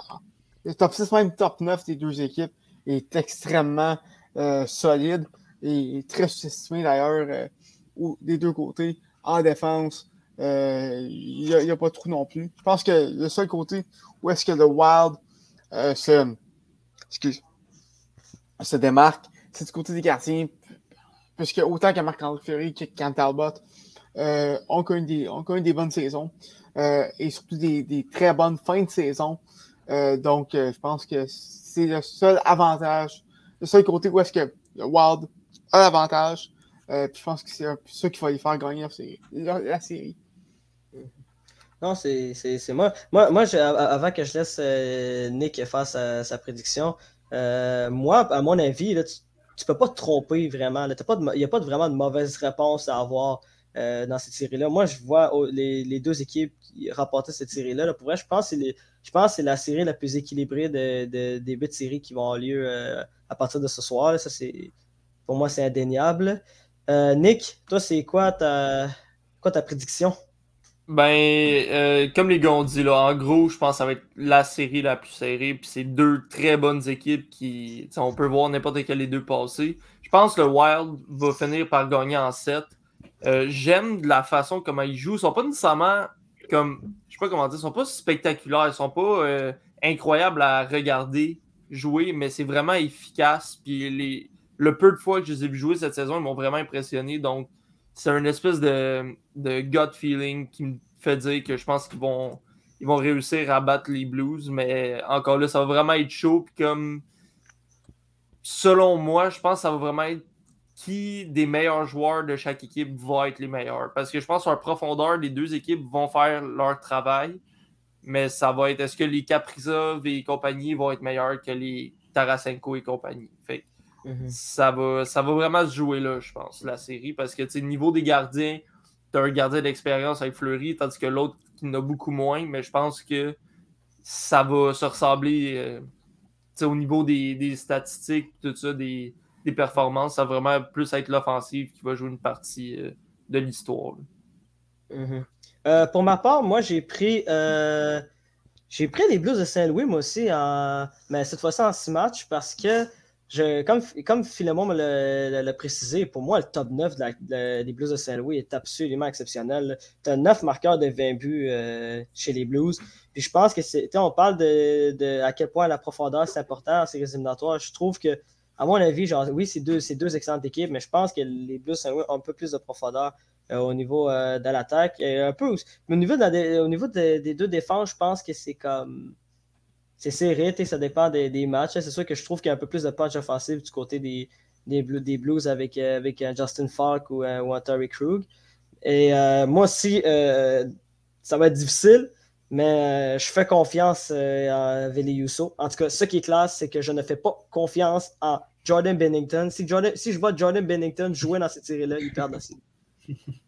le top 6, même top 9 des deux équipes est extrêmement solide et très sous-estimé d'ailleurs des deux côtés. En défense, il n'y a, pas de trou non plus. Je pense que le seul côté où est-ce que le Wild se, excuse, se démarque, c'est du côté des gardiens. Puisque autant que Marc-André Ferry que Talbot euh, ont, connu des, des bonnes saisons euh, et surtout des, très bonnes fins de saison. Euh, donc, euh, je pense que c'est le seul avantage, le seul côté où est-ce que Wild a l'avantage. Puis je pense que c'est ça qu'il va les faire gagner la série. Non, c'est moi. Moi, moi a- avant que je laisse euh, Nick faire sa, sa prédiction, euh, moi, à mon avis, là, tu, tu peux pas te tromper vraiment. Il n'y a pas vraiment de mauvaise réponse à avoir euh, dans cette série-là. Moi, je vois les, les deux équipes qui rapportaient cette série-là. là. Pour vrai, je pense que c'est je la série la plus équilibrée de, de- des huit séries qui vont avoir lieu euh, à partir de ce soir. là. Ça, pour moi, c'est indéniable. Euh, Nick, toi, c'est quoi ta, quoi ta prédiction? Ben, euh, comme les gars ont dit, là, en gros, je pense que ça va être la série la plus serrée. Puis c'est deux très bonnes équipes qui. On peut voir n'importe quel des deux passer. Je pense que le Wild va finir par gagner en 7. J'aime de la façon comment ils jouent. Ils sont pas nécessairement comme. Je sais pas comment dire. Ils sont pas spectaculaires. Ils sont pas euh, incroyables à regarder jouer, mais c'est vraiment efficace. Puis les, le peu de fois que je les ai vus jouer cette saison, ils m'ont vraiment impressionné. Donc, c'est une espèce de, de gut feeling qui me fait dire que je pense qu'ils vont, ils vont réussir à battre les Blues. Mais encore là, ça va vraiment être chaud. Puis comme, selon moi, je pense que ça va vraiment être qui des meilleurs joueurs de chaque équipe va être les meilleurs. Parce que je pense qu'en profondeur, les deux équipes vont faire leur travail. Mais ça va être, est-ce que les Kaprizov et compagnie vont être meilleurs que les Tarasenko et compagnie? Fait que ça va, ça va vraiment se jouer là, je pense, la série. Parce que, tu sais, niveau des gardiens, tu as un gardien d'expérience avec Fleury, tandis que l'autre qui en a beaucoup moins. Mais je pense que ça va se ressembler euh, au niveau des, des statistiques, tout ça, des, des performances. Ça va vraiment plus être l'offensive qui va jouer une partie euh, de l'histoire. Mhm. Euh, pour ma part, moi, j'ai pris, j'ai pris les Blues de Saint-Louis, moi aussi, en, mais cette fois-ci en six matchs, parce que, je, comme, comme Philemon me l'a- précisé, pour moi, le top 9 de la- de- des Blues de Saint-Louis est absolument exceptionnel. Tu as 9 marqueurs de 20 buts euh, chez les Blues. Puis je pense que c'est. On parle de, à quel point la profondeur c'est important séries éliminatoires. Je trouve que, à mon avis, genre, oui, c'est deux, c'est deux excellentes équipes, mais je pense que les Blues de Saint-Louis ont un peu plus de profondeur euh, au niveau euh, de l'attaque. Un peu mais au niveau, de la au niveau de- des deux défenses, je pense que c'est comme. C'est serré, ça dépend des, des matchs. C'est sûr que je trouve qu'il y a un peu plus de punch offensif du côté des, des, Blues, des Blues avec, euh, avec euh, Justin Falk ou, euh, ou un Terry Krug. Et euh, moi aussi, euh, ça va être difficile, mais euh, je fais confiance euh, en Vili Yusso. En tout cas, ce qui est classe, c'est que je ne fais pas confiance en Jordan Bennington. Si, Jordan, si je vois Jordan Bennington jouer dans cette série-là, il perd.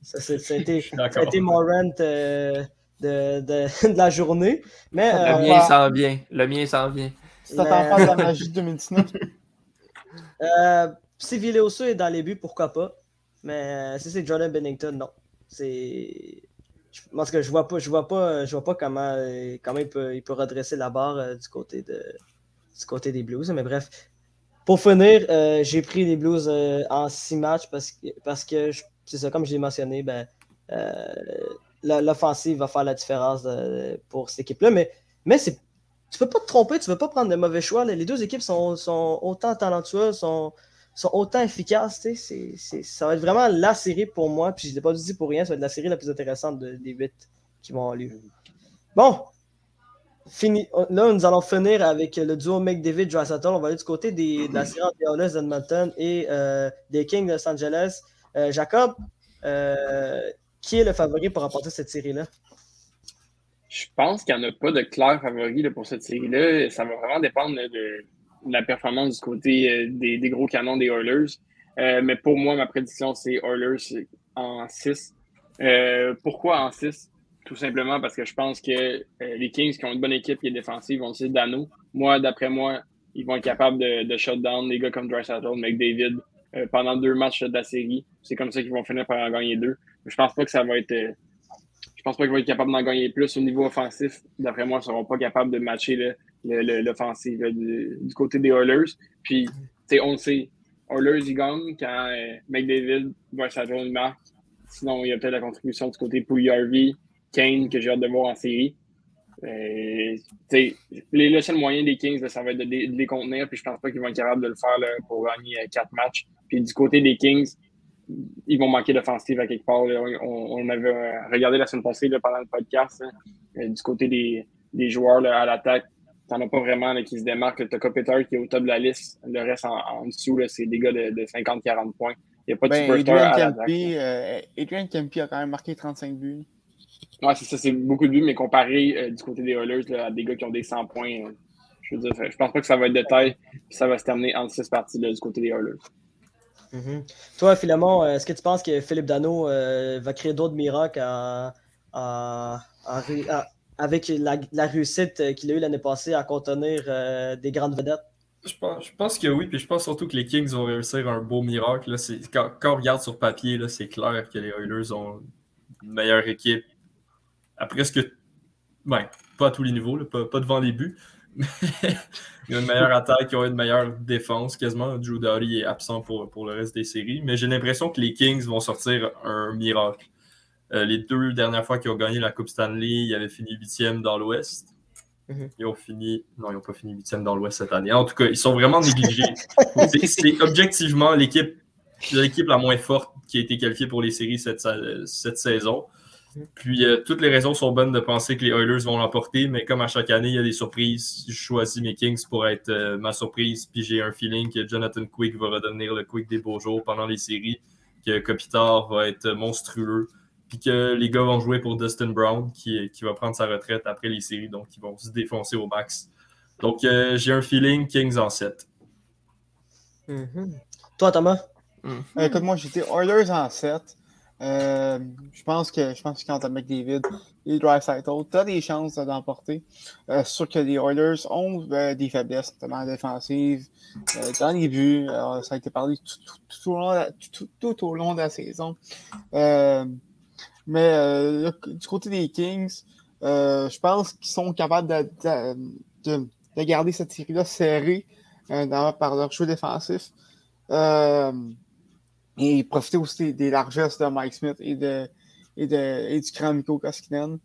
Ça, c'est- ça a été, suis ça a d'accord. été mon rant euh, de, de, de la journée. Mais Le euh, mien s'en vient. Le mien s'en vient. Tu t'attends pas à la magie de 2019. euh, si Villoso est dans les buts, pourquoi pas? Mais euh, si c'est Jordan Bennington, non. C'est. tout cas, je vois pas, je vois pas, je vois pas comment, euh, comment il, peut, il peut redresser la barre euh, du, côté de, du côté des Blues. Mais bref. Pour finir, euh, j'ai pris les Blues euh, en six matchs parce que, parce que c'est ça, comme je l'ai mentionné, ben, euh, l'offensive va faire la différence euh, pour cette équipe-là. Mais, mais tu peux pas te tromper, tu peux pas prendre de mauvais choix. Les deux équipes sont, sont autant talentueuses, sont, sont autant efficaces. ça va être vraiment la série pour moi. Puis je ne l'ai pas dit pour rien, ça va être la série la plus intéressante de- des huit qui vont avoir lieu. Bon, fini. Là, nous allons finir avec le duo McDavid Draisaitl. On va aller du côté des, de la série entre les d'Edmonton et euh, des Kings de Los Angeles. Euh, Jacob, euh, qui est le favori pour remporter cette série-là? Je pense qu'il n'y en a pas de clair favori pour cette série-là. Ça va vraiment dépendre de, la performance du côté euh, des, gros canons des Oilers. Euh, mais pour moi, ma prédiction, c'est Oilers en 6. Euh, pourquoi en 6? Tout simplement parce que je pense que les Kings qui ont une bonne équipe qui est défensive vont utiliser Dano. Moi, d'après moi, ils vont être capables de, de shut down des gars comme Drysdale, McDavid euh, pendant deux matchs de la série. C'est comme ça qu'ils vont finir par en gagner deux. Je pense pas que ça va être. euh, je pense pas qu'ils vont être capables d'en gagner plus au niveau offensif. D'après moi, ils seront pas capables de matcher l'offensive du, côté des Oilers. Puis, on le sait, Oilers, ils gagnent quand euh, McDavid, Drysdale, il marque. Sinon, il y a peut-être la contribution du côté Harvey, Kane, que j'ai hâte de voir en série. Euh, le seul moyen des Kings, ça va être de, les- contenir, puis je pense pas qu'ils vont être capables de le faire pour gagner euh, quatre matchs. Puis du côté des Kings, ils vont manquer d'offensive à quelque part. là. On, on avait regardé la semaine passée là, pendant le podcast. là, euh, du côté des, des joueurs à l'attaque, t'en as pas vraiment qui se démarquent. T'as Kopitar qui est au top de la liste. Le reste en, en dessous, c'est des gars de, de 50-40 points. Il n'y a pas de Ben, superstar Adrian à. Kempe, euh, Adrian Kempe a quand même marqué 35 buts. Ouais, c'est ça, c'est beaucoup de buts, mais comparé euh, du côté des Oilers à des gars qui ont des 100 points, euh, je veux dire, je pense pas que ça va être de taille, puis ça va se terminer entre six parties là, du côté des Oilers. Mhm. Toi, Philemon, euh, est-ce que tu penses que Philippe Dano euh, va créer d'autres miracles avec la, réussite qu'il a eue l'année passée à contenir euh, des grandes vedettes? Je pense, que oui, puis je pense surtout que les Kings vont réussir un beau miracle. là. Quand, on regarde sur papier, c'est clair que les Oilers ont une meilleure équipe à presque. Ben, pas à tous les niveaux, pas devant les buts. Ils ont une meilleure attaque, ils ont une meilleure défense quasiment. Drew Doughty est absent pour, pour le reste des séries. Mais j'ai l'impression que les Kings vont sortir un miracle. Euh, les deux dernières fois qu'ils ont gagné la Coupe Stanley, ils avaient fini huitième dans l'Ouest. Mhm. Ils ont fini. Non, ils n'ont pas fini huitième dans l'Ouest cette année. En tout cas, ils sont vraiment négligés. C'est- objectivement l'équipe l'équipe la moins forte qui a été qualifiée pour les séries cette, cette saison. Puis euh, toutes les raisons sont bonnes de penser que les Oilers vont l'emporter, mais comme à chaque année, il y a des surprises. Je choisis mes Kings pour être euh, ma surprise, puis j'ai un feeling que Jonathan Quick va redevenir le Quick des beaux jours pendant les séries, que Kopitar va être monstrueux, puis que les gars vont jouer pour Dustin Brown, qui, qui va prendre sa retraite après les séries, donc ils vont se défoncer au max. Donc euh, j'ai un feeling Kings en 7. Mhm. Toi, Thomas? Euh, écoute, moi, j'étais Oilers en 7. Euh, je pense que je pense que quand t'as McDavid et Dreisaitl, t'as des chances de l'emporter. Euh, sûr que les Oilers ont euh, des faiblesses, notamment en défensive, euh, dans les buts. ça a été parlé tout, au long de la, saison. Mais du côté des Kings, je pense qu'ils sont capables de, de, de- de garder cette série-là serrée par leur jeu défensif. Et profiter aussi des, des largesses de Mike Smith et, de, et, de, et du grand Mikko Koskinen.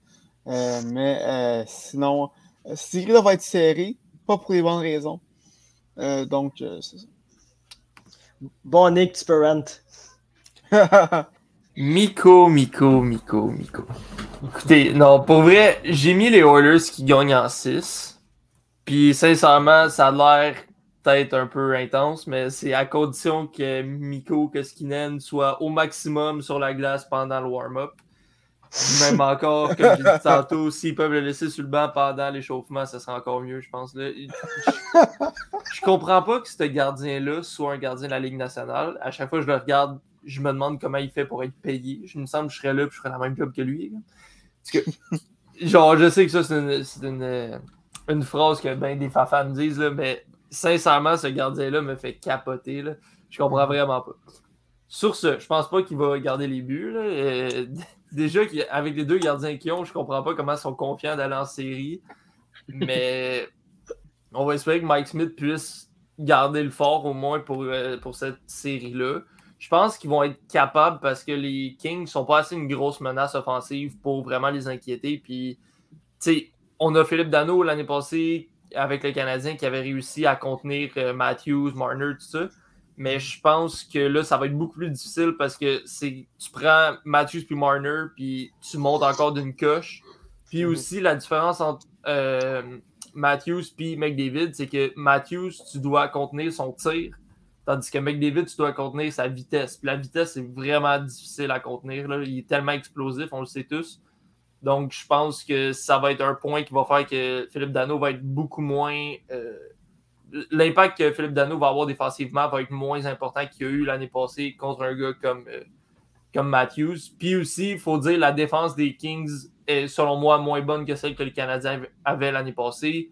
Euh, mais euh, sinon, euh, cette série-là va être serrée, pas pour les bonnes raisons. Euh, donc, euh, c'est Bon Nick Sperant. ça. Miko, Miko, Miko, Miko. Écoutez, non, pour vrai, j'ai mis les Oilers qui gagnent en 6. Puis sincèrement, ça a l'air peut-être un peu intense, mais c'est à condition que Miko Koskinen soit au maximum sur la glace pendant le warm-up. Même encore, comme j'ai dit tantôt, s'ils peuvent le laisser sur le banc pendant l'échauffement, ça serait encore mieux, je pense. Là. Je, comprends pas que ce gardien-là soit un gardien de la Ligue nationale. À chaque fois que je le regarde, je me demande comment il fait pour être payé. Je me semble que je serais là et je ferais la même job que lui. là. Parce que, genre, je sais que ça, c'est une phrase que ben des fafans me disent, là, mais sincèrement, ce gardien-là me fait capoter. Je comprends vraiment pas. Sur ce, je pense pas qu'il va garder les buts. Euh, déjà, avec les deux gardiens qu'ils ont, je comprends pas comment ils sont confiants d'aller en série. Mais on va espérer que Mike Smith puisse garder le fort au moins pour, euh, pour cette série-là. Je pense qu'ils vont être capables parce que les Kings sont pas assez une grosse menace offensive pour vraiment les inquiéter. Puis, tu sais, on a Philippe Dano l'année passée avec le Canadien qui avait réussi à contenir euh, Matthews, Marner, tout ça. Mais je pense que là, ça va être beaucoup plus difficile parce que c'est tu prends Matthews puis Marner, puis tu montes encore d'une coche. Puis aussi, la différence entre euh, Matthews puis McDavid, c'est que Matthews, tu dois contenir son tir, tandis que McDavid, tu dois contenir sa vitesse. Puis la vitesse, c'est vraiment difficile à contenir. Là. Il est tellement explosif, on le sait tous. Donc, je pense que ça va être un point qui va faire que Philippe Dano va être beaucoup moins. euh, L'impact que Philippe Dano va avoir défensivement va être moins important qu'il a eu l'année passée contre un gars comme, euh, comme Matthews. Puis aussi, il faut dire, la défense des Kings est, selon moi, moins bonne que celle que les Canadiens avaient l'année passée.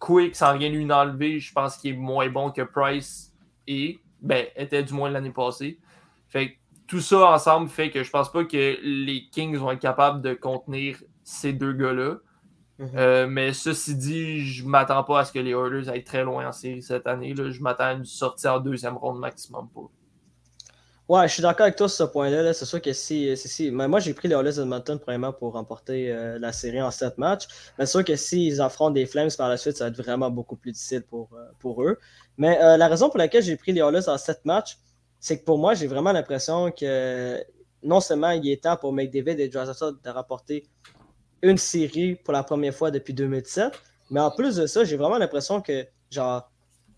Quick, sans rien lui enlever, je pense qu'il est moins bon que Price et ben, était du moins l'année passée. Fait que tout ça ensemble fait que je pense pas que les Kings vont être capables de contenir ces deux gars-là. Mhm. Euh, mais ceci dit, je m'attends pas à ce que les Oilers aillent très loin en série cette année. Là. Je m'attends à une sortie en deuxième ronde maximum pour. Ouais, je suis d'accord avec toi sur ce point-là. -là, c'est sûr que si. si, si- mais moi, j'ai pris les Oilers d'Edmonton premièrement pour remporter euh, la série en sept matchs. Mais c'est sûr que s'ils affrontent des Flames par la suite, ça va être vraiment beaucoup plus difficile pour, euh, pour eux. Mais la raison pour laquelle j'ai pris les Oilers en sept matchs, c'est que pour moi, j'ai vraiment l'impression que non seulement il est temps pour McDavid et Draisaitl de rapporter une série pour la première fois depuis 2017, mais en plus de ça, j'ai vraiment l'impression que, genre,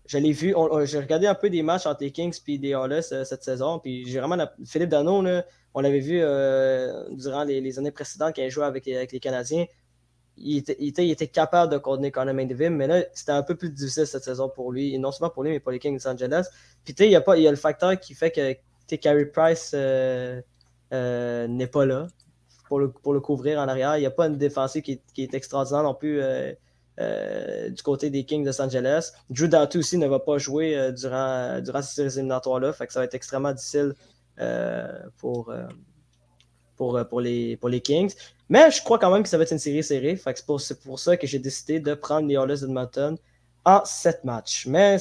je l'ai vu, j'ai regardé un peu des matchs entre les Kings et des Oilers euh, cette saison, puis j'ai vraiment, Philippe Dano, on l'avait vu euh, durant les, années précédentes quand il jouait avec les Canadiens, il était, capable de coordonner Connor McDavid, mais là, c'était un peu plus difficile cette saison pour lui, et non seulement pour lui, mais pour les Kings de Los Angeles. Puis, il y a, le facteur qui fait que, Carey Price euh, euh, n'est pas là pour le, pour le couvrir en arrière. Il n'y a pas une défensive qui, est- qui est extraordinaire non plus euh, du côté des Kings de Los Angeles. Drew Doughty aussi ne va pas jouer durant, durant ces éliminatoires-là, fait que ça va être extrêmement difficile pour, pour, euh, pour, les, pour les Kings. Mais je crois quand même que ça va être une série serrée. C'est pour, ça que j'ai décidé de prendre les Oilers d'Edmonton en 7 matchs. Mais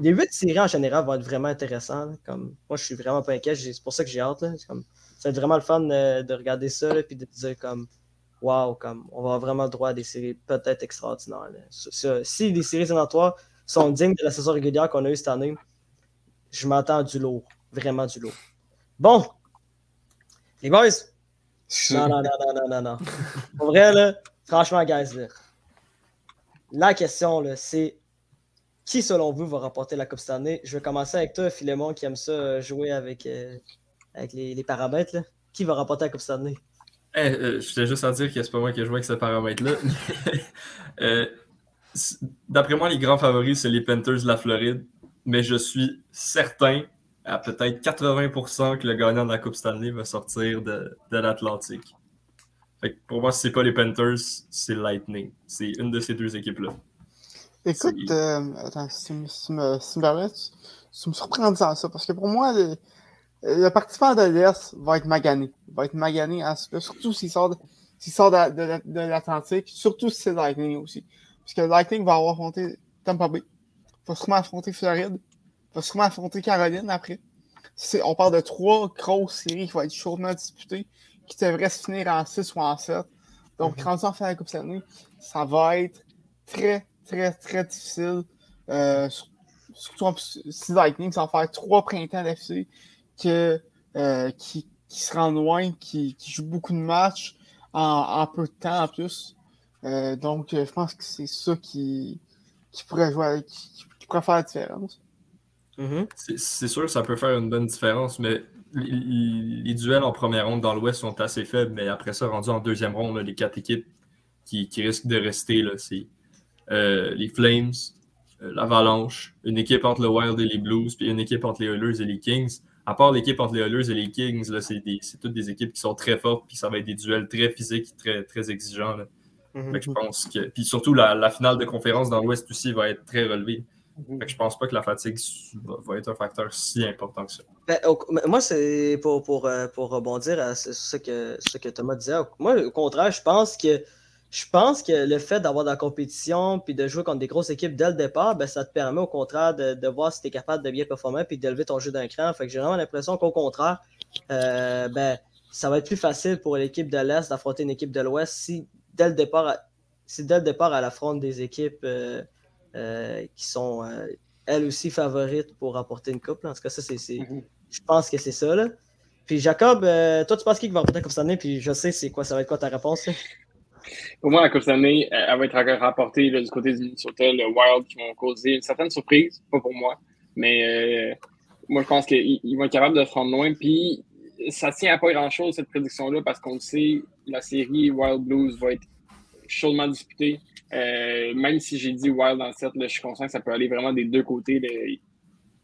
les 8 séries en général vont être vraiment intéressantes. Comme, moi, je suis vraiment pas inquiet. C'est pour ça que j'ai hâte. Comme, ça va être vraiment le fun euh, de regarder ça et de dire comme Waouh, comme on va avoir vraiment le droit à des séries peut-être extraordinaires. si les séries éliminatoires sont dignes de la saison régulière qu'on a eue cette année, je m'attends du lourd. Vraiment du lourd. Bon. Les boys, non, non, non, non, non, non, non. Pour vrai, là, franchement, guys, là, la question, là, c'est qui, selon vous, va remporter la Coupe cette année? Je vais commencer avec toi, Philémon, qui aime ça euh, jouer avec, euh, avec les, les paramètres. là. Qui va remporter la Coupe cette année? Eh, euh, je tiens juste à dire que c'est pas moi qui ai joué avec ce paramètre-là. Euh, D'après moi, les grands favoris, c'est les Panthers de la Floride. Mais je suis certain, à peut-être 80%, que le gagnant de la Coupe Stanley va sortir de, de l'Atlantique. Pour moi, si c'est pas les Panthers, c'est Lightning. C'est une de ces deux équipes-là. Écoute, euh, attends, si tu, me- si me, si me surprends en disant ça, parce que pour moi, le, le participant de l'Est va être magané. Va être magané, en- surtout s'il sort de, s'il sort de, de- de l'Atlantique, surtout si c'est Lightning aussi. Parce que Lightning va avoir affronté Tampa Bay, va sûrement affronter Floride, va sûrement affronter Caroline après. On parle de trois grosses séries qui vont être chaudement disputées, qui devraient se finir en 6 ou en 7. Donc, en fin de la Coupe Stanley, ça va être très, très, très difficile. Euh, sur- surtout si Lightning, ça va faire trois printemps d'affilée que, euh, qui, qui se rendent loin, qui, qui jouent beaucoup de matchs en, en peu de temps en plus. Euh, donc, euh, je pense que c'est ça qui, qui pourrait jouer, qui, qui pourrait faire la différence. Mhm. C'est c'est sûr que ça peut faire une bonne différence, mais les, les duels en première ronde dans l'Ouest sont assez faibles, mais après ça, rendu en deuxième ronde, là, les quatre équipes qui, qui risquent de rester, c'est euh, les Flames, euh, l'Avalanche, une équipe entre le Wild et les Blues, puis une équipe entre les Oilers et les Kings. À part l'équipe entre les Oilers et les Kings, c'est toutes des équipes qui sont très fortes, puis ça va être des duels très physiques, très, très exigeants. là. Fait que je pense que. Puis surtout, la, la finale de conférence dans l'Ouest aussi va être très relevée. Fait que je pense pas que la fatigue va, être un facteur si important que ça. Ben, au- moi, c'est pour, pour, euh, pour rebondir à ce, que, ce que Thomas disait. Moi, au contraire, je pense que je pense que le fait d'avoir de la compétition puis de jouer contre des grosses équipes dès le départ, ben, ça te permet au contraire de, de voir si tu es capable de bien performer puis d'élever ton jeu d'un cran. Fait que j'ai vraiment l'impression qu'au contraire, euh, ben, ça va être plus facile pour l'équipe de l'Est d'affronter une équipe de l'Ouest si dès le départ, si dès le départ elle affronte des équipes euh, qui sont euh, elles aussi favorites pour remporter une coupe. là. En tout cas, ça, c'est. Mhm. Je pense que c'est ça. Là. Puis Jacob, euh, toi, tu penses qui va remporter la Coupe cette année? Puis je sais c'est quoi, ça va être quoi ta réponse? là? Pour moi, la Coupe Stanley, euh, elle va être encore rapportée là, du côté du Minnesota, le Wild, qui vont causer une certaine surprise, pas pour moi, mais euh, moi, je pense qu'ils ils vont être capables de se rendre loin. Puis, ça tient à pas grand-chose, cette prédiction-là, parce qu'on le sait, la série Wild Blues va être chaudement disputée. Euh, même si j'ai dit Wild le set, là, je suis conscient que ça peut aller vraiment des deux côtés.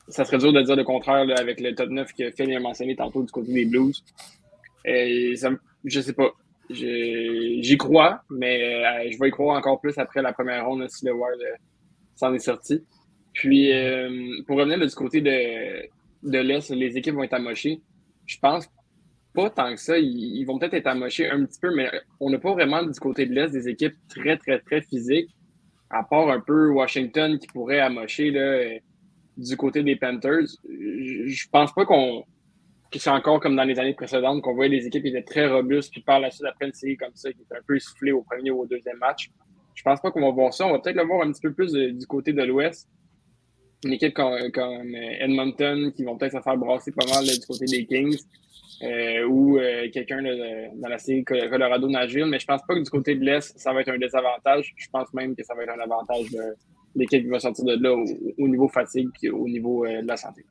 ça serait dur de dire le contraire avec le top 9 que Phil a mentionné tantôt du côté des Blues. Ça, je sais pas. J'y crois, mais euh, je vais y croire encore plus après la première ronde si le Wild euh, s'en est sorti. Puis, euh, pour revenir du côté de, de l'Est, les équipes vont être amochées. Je pense pas tant que ça. Ils, vont peut-être être amochés un petit peu, mais on n'a pas vraiment du côté de l'Est des équipes très, très, très physiques, à part un peu Washington qui pourrait amocher là, du côté des Panthers. Je, pense pas qu'on que c'est encore comme dans les années précédentes, qu'on voyait les équipes qui étaient très robustes, puis par la suite, après une série comme ça, qui était un peu essoufflée au premier ou au deuxième match. Je pense pas qu'on va voir ça. On va peut-être le voir un petit peu plus euh, du côté de l'Ouest. Une équipe comme, Edmonton qui vont peut-être se faire brasser pas mal du côté des Kings. Euh, ou euh, quelqu'un dans la série Col- Colorado-Nashville. Mais je pense pas que du côté de l'Est, ça va être un désavantage. Je pense même que ça va être un avantage de l'équipe qui va sortir de là au, au niveau fatigue puis au niveau euh, de la santé.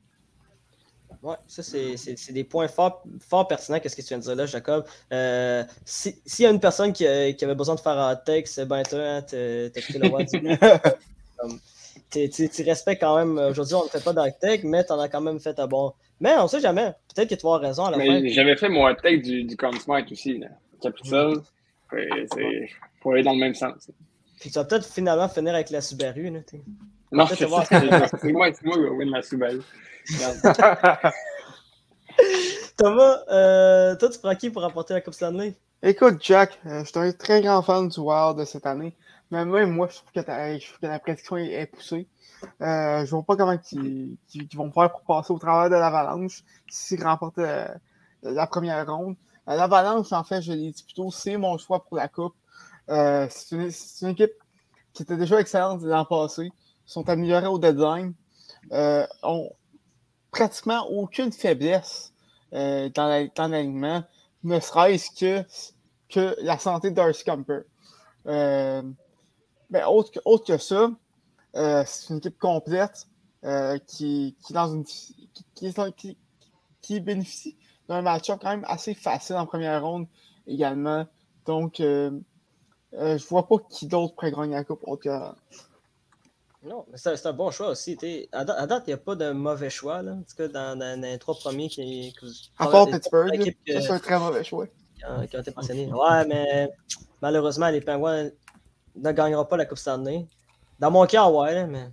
Ouais, ça, c'est des points forts, fort pertinents, qu'est-ce que tu viens de dire là, Jacob. Euh, si- S'il y a une personne qui, qui avait besoin de faire un texte, c'est ben toi, hein, t'as pris le roi du Tu respectes quand même, aujourd'hui, on ne fait pas d'architecte, mais tu en as quand même fait un bon. Mais on sait jamais, peut-être que tu vas avoir raison à la fin. Mais j'avais fait mon take du, du Conn Smart aussi. Là. Capitol, euh, c'est faut aller dans le même sens. Puis tu vas peut-être finalement finir avec la Subaru. Là, t'sais. Non, c'est moi, c'est moi qui vais win la Subaru. Thomas, euh, toi, tu prends qui pour remporter la Coupe Stanley? Écoute, Jack, euh je suis un très grand fan du Wild de cette année. Mais même moi, je trouve que, la prédiction est, poussée. Euh, je vois pas comment ils, vont faire pour passer au travers de l'Avalanche s'ils remportent euh, la première ronde. Euh, L'Avalanche, en fait, je l'ai dit plus tôt, c'est mon choix pour la Coupe. Euh, c'est une, équipe qui était déjà excellente l'an passé. Ils sont améliorés au deadline. Ont pratiquement aucune faiblesse dans la- dans l'alignement, ne serait-ce que, que la santé Darcy Camper. Euh, ben, autre, que, autre que ça, euh, c'est une équipe complète euh, qui, qui, dans une, qui, qui, bénéficie d'un match-up quand même assez facile en première ronde également. Donc, euh, euh, je vois pas qui d'autre pourrait gagner la coupe autre que Non, mais c'est un bon choix aussi. t'sais. À, da- à date, il n'y a pas de mauvais choix. Là. En tout cas, dans, les trois premiers qui, qui- À part Pittsburgh, que- c'est un très mauvais choix. qui ont, qui ont été. Ouais, mais malheureusement, les Penguins ne gagneront pas la Coupe Stanley. Dans mon cas, ouais, là, mais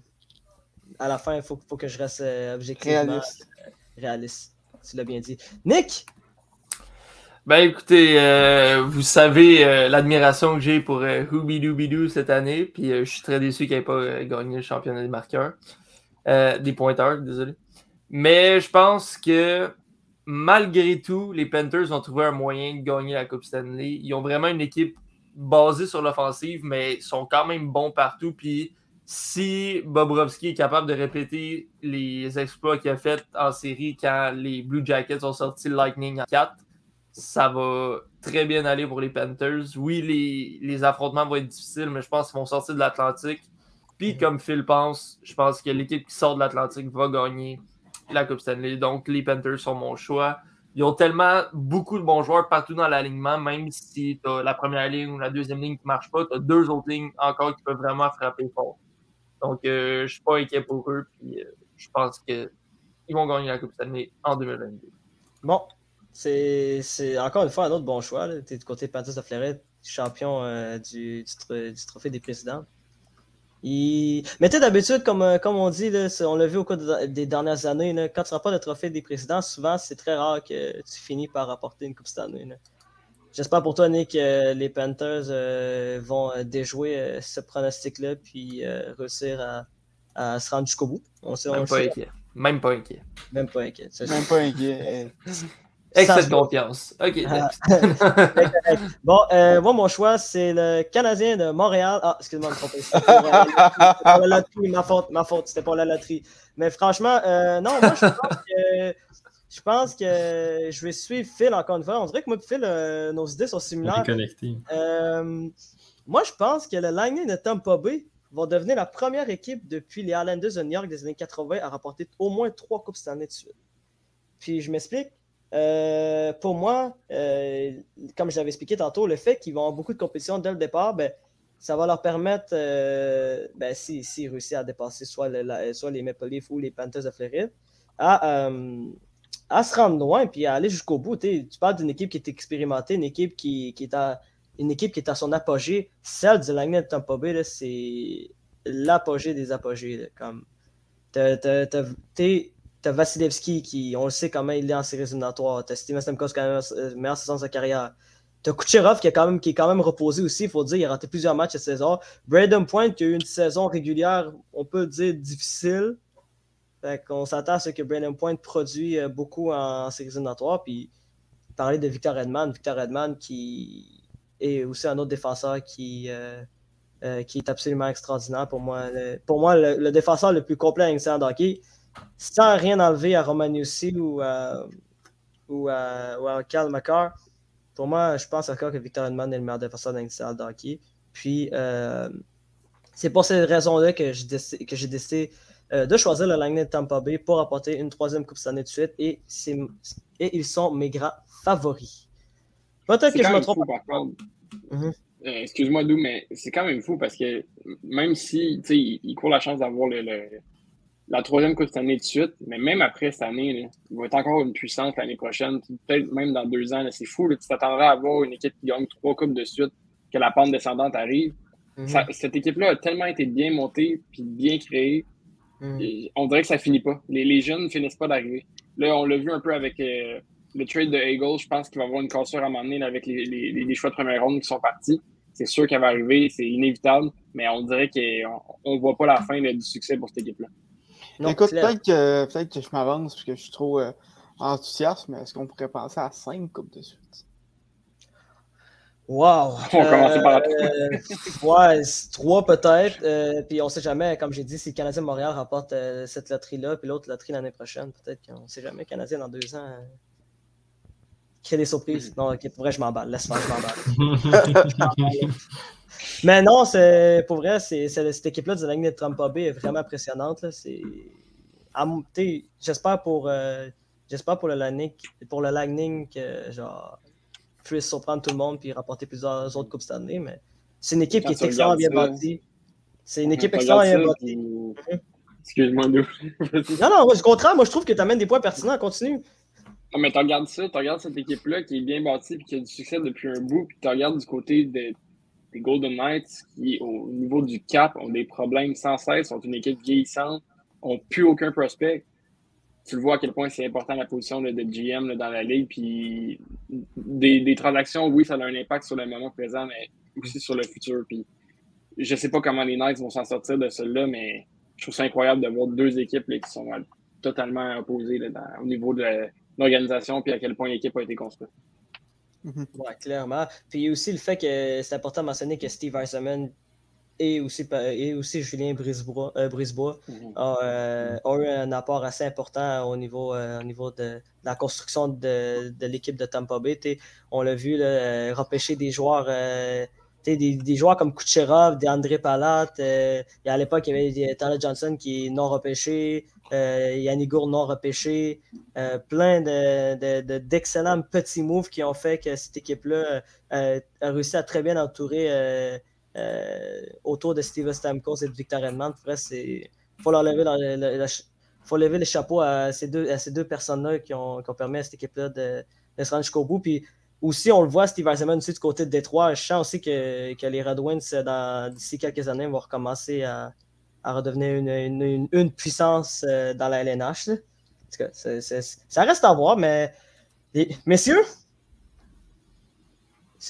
à la fin, il faut, faut que je reste euh, objectivement Réaliste. réaliste. Tu l'as bien dit. Nick! Ben écoutez, euh, vous savez euh, l'admiration que j'ai pour euh, Hoobie-Doobie-Doo cette année, puis euh, je suis très déçu qu'il n'ait pas euh, gagné le championnat des marqueurs. Euh, des pointeurs, désolé. Mais je pense que malgré tout, les Panthers ont trouvé un moyen de gagner la Coupe Stanley. Ils ont vraiment une équipe basée sur l'offensive, mais sont quand même bons partout. Puis si Bobrovski est capable de répéter les exploits qu'il a fait en série quand les Blue Jackets ont sorti le Lightning en 4, ça va très bien aller pour les Panthers. Oui, les, les affrontements vont être difficiles, mais je pense qu'ils vont sortir de l'Atlantique. Puis, comme Phil pense, je pense que l'équipe qui sort de l'Atlantique va gagner la Coupe Stanley. Donc, les Panthers sont mon choix. Ils ont tellement beaucoup de bons joueurs partout dans l'alignement, même si tu as la première ligne ou la deuxième ligne qui ne marche pas, tu as deux autres lignes encore qui peuvent vraiment frapper fort. Donc, euh, je ne suis pas inquiet pour eux. Puis, euh, je pense qu'ils vont gagner la Coupe Stanley en 2022. Bon, c'est encore une fois un autre bon choix. Tu es du côté Panthers de Floride, champion euh, du, du, du trophée des présidents. Il... Mais tu sais, d'habitude, comme, euh, comme on dit, là, on l'a vu au cours de- des dernières années, là, quand tu remportes le trophée des présidents, souvent c'est très rare que tu finis par rapporter une Coupe Stanley. là. J'espère pour toi, Nick, que les Panthers euh, vont euh, déjouer euh, ce pronostic-là puis euh, réussir à, à se rendre jusqu'au bout. On sait, Même pas sait. inquiet. Même pas inquiet. Même pas inquiet. Même pas inquiet. Euh, Excès Ça, de confiance. OK. Ah. Bon, euh, moi, mon choix, c'est le Canadien de Montréal. Ah, excuse-moi de me tromper. C'était pour, euh, la loterie, ma faute, ma faute. C'était pour la loterie. Mais franchement, euh, non, moi, je pense que je pense que je vais suivre Phil encore une fois. On dirait que moi et Phil, euh, nos idées sont On est similaires. connecté. Euh, moi, je pense que le Lightning de Tampa Bay va devenir la première équipe depuis les Islanders de New York des années 80 à remporter au moins trois Coupes cette année de suite. Puis je m'explique. Euh, pour moi, euh, comme je l'avais expliqué tantôt, le fait qu'ils vont avoir beaucoup de compétition dès le départ, ben, ça va leur permettre, euh, ben, s'ils si, réussissent à dépasser soit, soit les Maple Leafs ou les Panthers de Floride, à, à se rendre loin puis à aller jusqu'au bout. Tu parles d'une équipe qui est expérimentée, une équipe qui, qui est à une équipe qui est à son apogée. Celle du Lightning de Tampa Bay, c'est l'apogée des apogées. Comme, t'as Vasilevski qui, on le sait comment il est en séries éliminatoires. T'as Steven Stamkos qui a la meilleure, euh, saison de sa carrière. T'as Kucherov qui, a quand même, qui est quand même reposé aussi, il faut dire. Il a raté plusieurs matchs cette saison. Braden Point qui a eu une saison régulière, on peut dire difficile. Fait qu'on s'attend à ce que Braden Point produit euh, beaucoup en séries éliminatoires. Puis parler de Victor Edman. Victor Edman qui est aussi un autre défenseur qui, euh, qui est absolument extraordinaire pour moi. Le- pour moi, le, défenseur le plus complet à l'Institut hockey, sans rien enlever à Romanussi ou à, ou à, ou pour moi, je pense encore que Victor Edman est le meilleur défenseur de l'Institut hockey. Puis, euh, c'est pour cette raison-là que j'ai décidé, que j'ai décidé euh, de choisir le Lightning de Tampa Bay pour apporter une troisième Coupe cette année de suite. Et, c'est- et ils sont mes grands favoris. Peut-être que je me trompe. fou, par contre. Mhm. Euh, Excuse-moi, Lou, mais c'est quand même fou parce que même si tu sais, il, il court la chance d'avoir le, le- la troisième coupe cette année de suite, mais même après cette année, là, il va être encore une puissance l'année prochaine, peut-être même dans deux ans. C'est fou, là, tu t'attendrais à avoir une équipe qui gagne trois coupes de suite, que la pente descendante arrive. Mhm. Ça- cette équipe-là a tellement été bien montée puis bien créée. Mhm. et on dirait que ça finit pas. Les, les jeunes ne finissent pas d'arriver. Là, on l'a vu un peu avec euh, le trade de Eagles. Je pense qu'il va y avoir une cassure à un moment donné là, avec les, les- les- les choix de première ronde qui sont partis. C'est sûr qu'elle va arriver, c'est inévitable, mais on dirait qu'on ne voit pas la fin là, du succès pour cette équipe-là. Non, Écoute, peut-être que, peut que je m'avance parce que je suis trop euh, enthousiaste, mais est-ce qu'on pourrait penser à 5 coupes de suite? Wow! On va commencer par la Euh, ouais, trois peut-être. euh, puis on sait jamais, comme j'ai dit, si le Canadien Montréal remporte euh, cette loterie-là, puis l'autre loterie l'année prochaine, peut-être qu'on sait jamais. Canadien dans deux ans. Euh, crée des surprises. Non, ok, pour vrai, je m'emballe. Laisse faire, je m'emballe. Mais non, c'est pour vrai, cette équipe-là de Lightning de Tampa Bay est vraiment impressionnante. j'espère pour, euh, j'espère pour le Lightning, pour le Lightning que genre puisse surprendre tout le monde puis remporter plusieurs autres coupes cette année. Mais c'est une équipe Quand qui est extrêmement bien bâtie. C'est une équipe extrêmement bien bâtie. puis- Excuse-moi, Lou. Non, non, au contraire, moi je trouve que tu amènes des points pertinents. Continue. Non, mais tu regardes ça, tu regardes cette équipe-là qui est bien bâtie et qui a du succès depuis un bout, puis tu regardes du côté de- des Golden Knights qui, au niveau du cap, ont des problèmes sans cesse, sont une équipe vieillissante, ont plus aucun prospect. Tu le vois à quel point c'est important la position là, de GM dans la ligue, puis des, des transactions, oui, ça a un impact sur le moment présent, mais aussi sur le futur. Puis je sais pas comment les Knights vont s'en sortir de cela, mais je trouve ça incroyable de voir deux équipes qui sont totalement opposées au niveau de l'organisation puis à quel point l'équipe a été construite. Ouais, clairement. Puis aussi le fait que c'est important de mentionner que Steve Eisenman et aussi, et aussi Julien Brisebois, euh, Brisebois ont, euh, ont eu un apport assez important au niveau, euh, au niveau de, la construction de, de l'équipe de Tampa Bay. On l'a vu là, repêcher des joueurs, euh, des, des joueurs comme Kucherov, André Palat. euh, à l'époque, il y avait des- Tyler Johnson qui est non repêché, euh, Yannick Gourde non repêché. euh, plein de- de- d'excellents petits moves qui ont fait que cette équipe-là euh, a réussi à très bien entourer euh, euh, autour de Steven Stamkos et de Victor Edmond. Il faut leur lever, le- le- le- faut lever le chapeau à ces deux, deux personnes-là qui ont, qui ont permis à cette équipe-là de, de se rendre jusqu'au bout. Puis aussi, on le voit, Steve Eisenman aussi du côté de Détroit. Je sens aussi que, les Red Wings, dans- d'ici quelques années, vont recommencer à, redevenir une, puissance euh, dans la LNH. ça reste à voir, mais messieurs,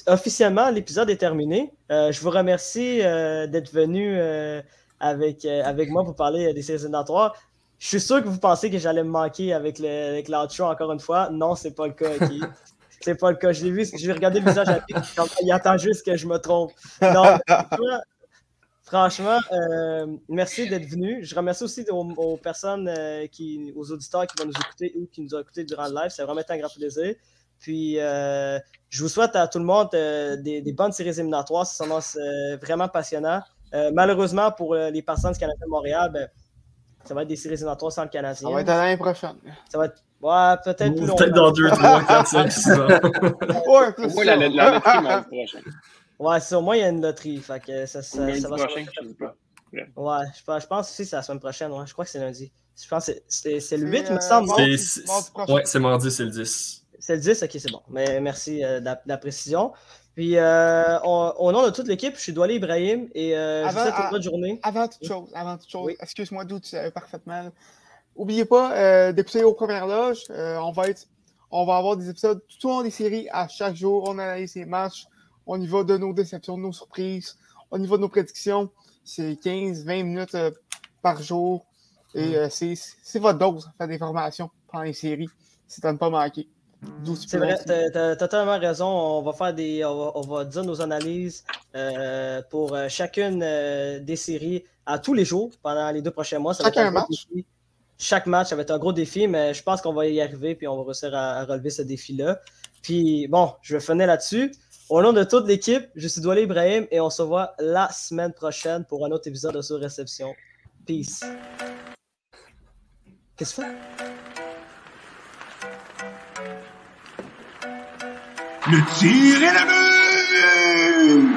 officiellement, l'épisode est terminé. Euh, je vous remercie euh, d'être venus euh, avec, euh, avec moi pour parler euh, des éliminatoires. Je suis sûr que vous pensez que j'allais me manquer avec, le, avec encore une fois. Non, c'est pas le cas? C'est pas le cas. Je l'ai vu, j'ai regardé le visage à Pic, il attend juste que je me trompe. Non, franchement, euh, merci d'être venu. Je remercie aussi aux, aux personnes, euh, qui, aux auditeurs qui vont nous écouter ou qui nous ont écoutés durant le live. C'est vraiment été un grand plaisir. Puis, euh, je vous souhaite à tout le monde des, des bonnes séries éliminatoires. Ça s'annonce vraiment passionnant. Malheureusement, pour les personnes du Canadien de Montréal, ben, ça va être des séries éliminatoires sans le Canadien. Ça va être l'année prochaine. Ça va être ouais, peut-être plus. Peut-être dans 2, 3, 4, 5, 6 ans. Ouais, plus Moi, la, la, la loterie mardi prochain. Ouais, c'est au moins il y a une loterie. Fait que ça, ça, Lundi ça va prochain, se- je sais pas. Ouais, je pense, je pense aussi que c'est la semaine prochaine. Ouais. Je crois que c'est lundi. Je pense que c'est- le C'est, 8, il me euh, semble. non? mardi- C'est- mardi. Ouais, c'est mardi, c'est le 10. C'est le 10, ok, c'est bon. Mais merci euh, de, la, de la précision. Puis, euh, on- au nom de toute l'équipe, je suis Doualé Ibrahim et euh, je vous souhaite une bonne journée. Avant toute chose, avant toute chose, Oui. excuse-moi d'où tu savais parfaitement. Oubliez pas euh, d'écouter aux premières loges. Euh, on va être, on va avoir des épisodes tout au long des séries à chaque jour. On analyse les matchs. On y va de nos déceptions, de nos surprises. On y va de nos prédictions. C'est 15-20 minutes euh, par jour. Et euh, c'est votre dose faire des formations pendant les séries. C'est à ne pas manquer. Tu C'est vrai, t'as t'as totalement raison. On va faire des. On va, on va dire nos analyses euh, pour chacune euh, des séries à tous les jours pendant les deux prochains mois. Ça va être Chacun un match. Chaque match, ça va être un gros défi, mais je pense qu'on va y arriver puis on va réussir à, à relever ce défi-là. Puis bon, je vais finir là-dessus. Au nom de toute l'équipe, je suis Doualé Ibrahim et on se voit la semaine prochaine pour un autre épisode de Sur Réception. Peace. Qu'est-ce que tu fais? Le tir est le but!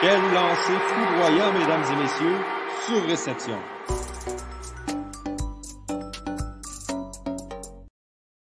Quel lancer foudroyant, mesdames et messieurs, sur réception.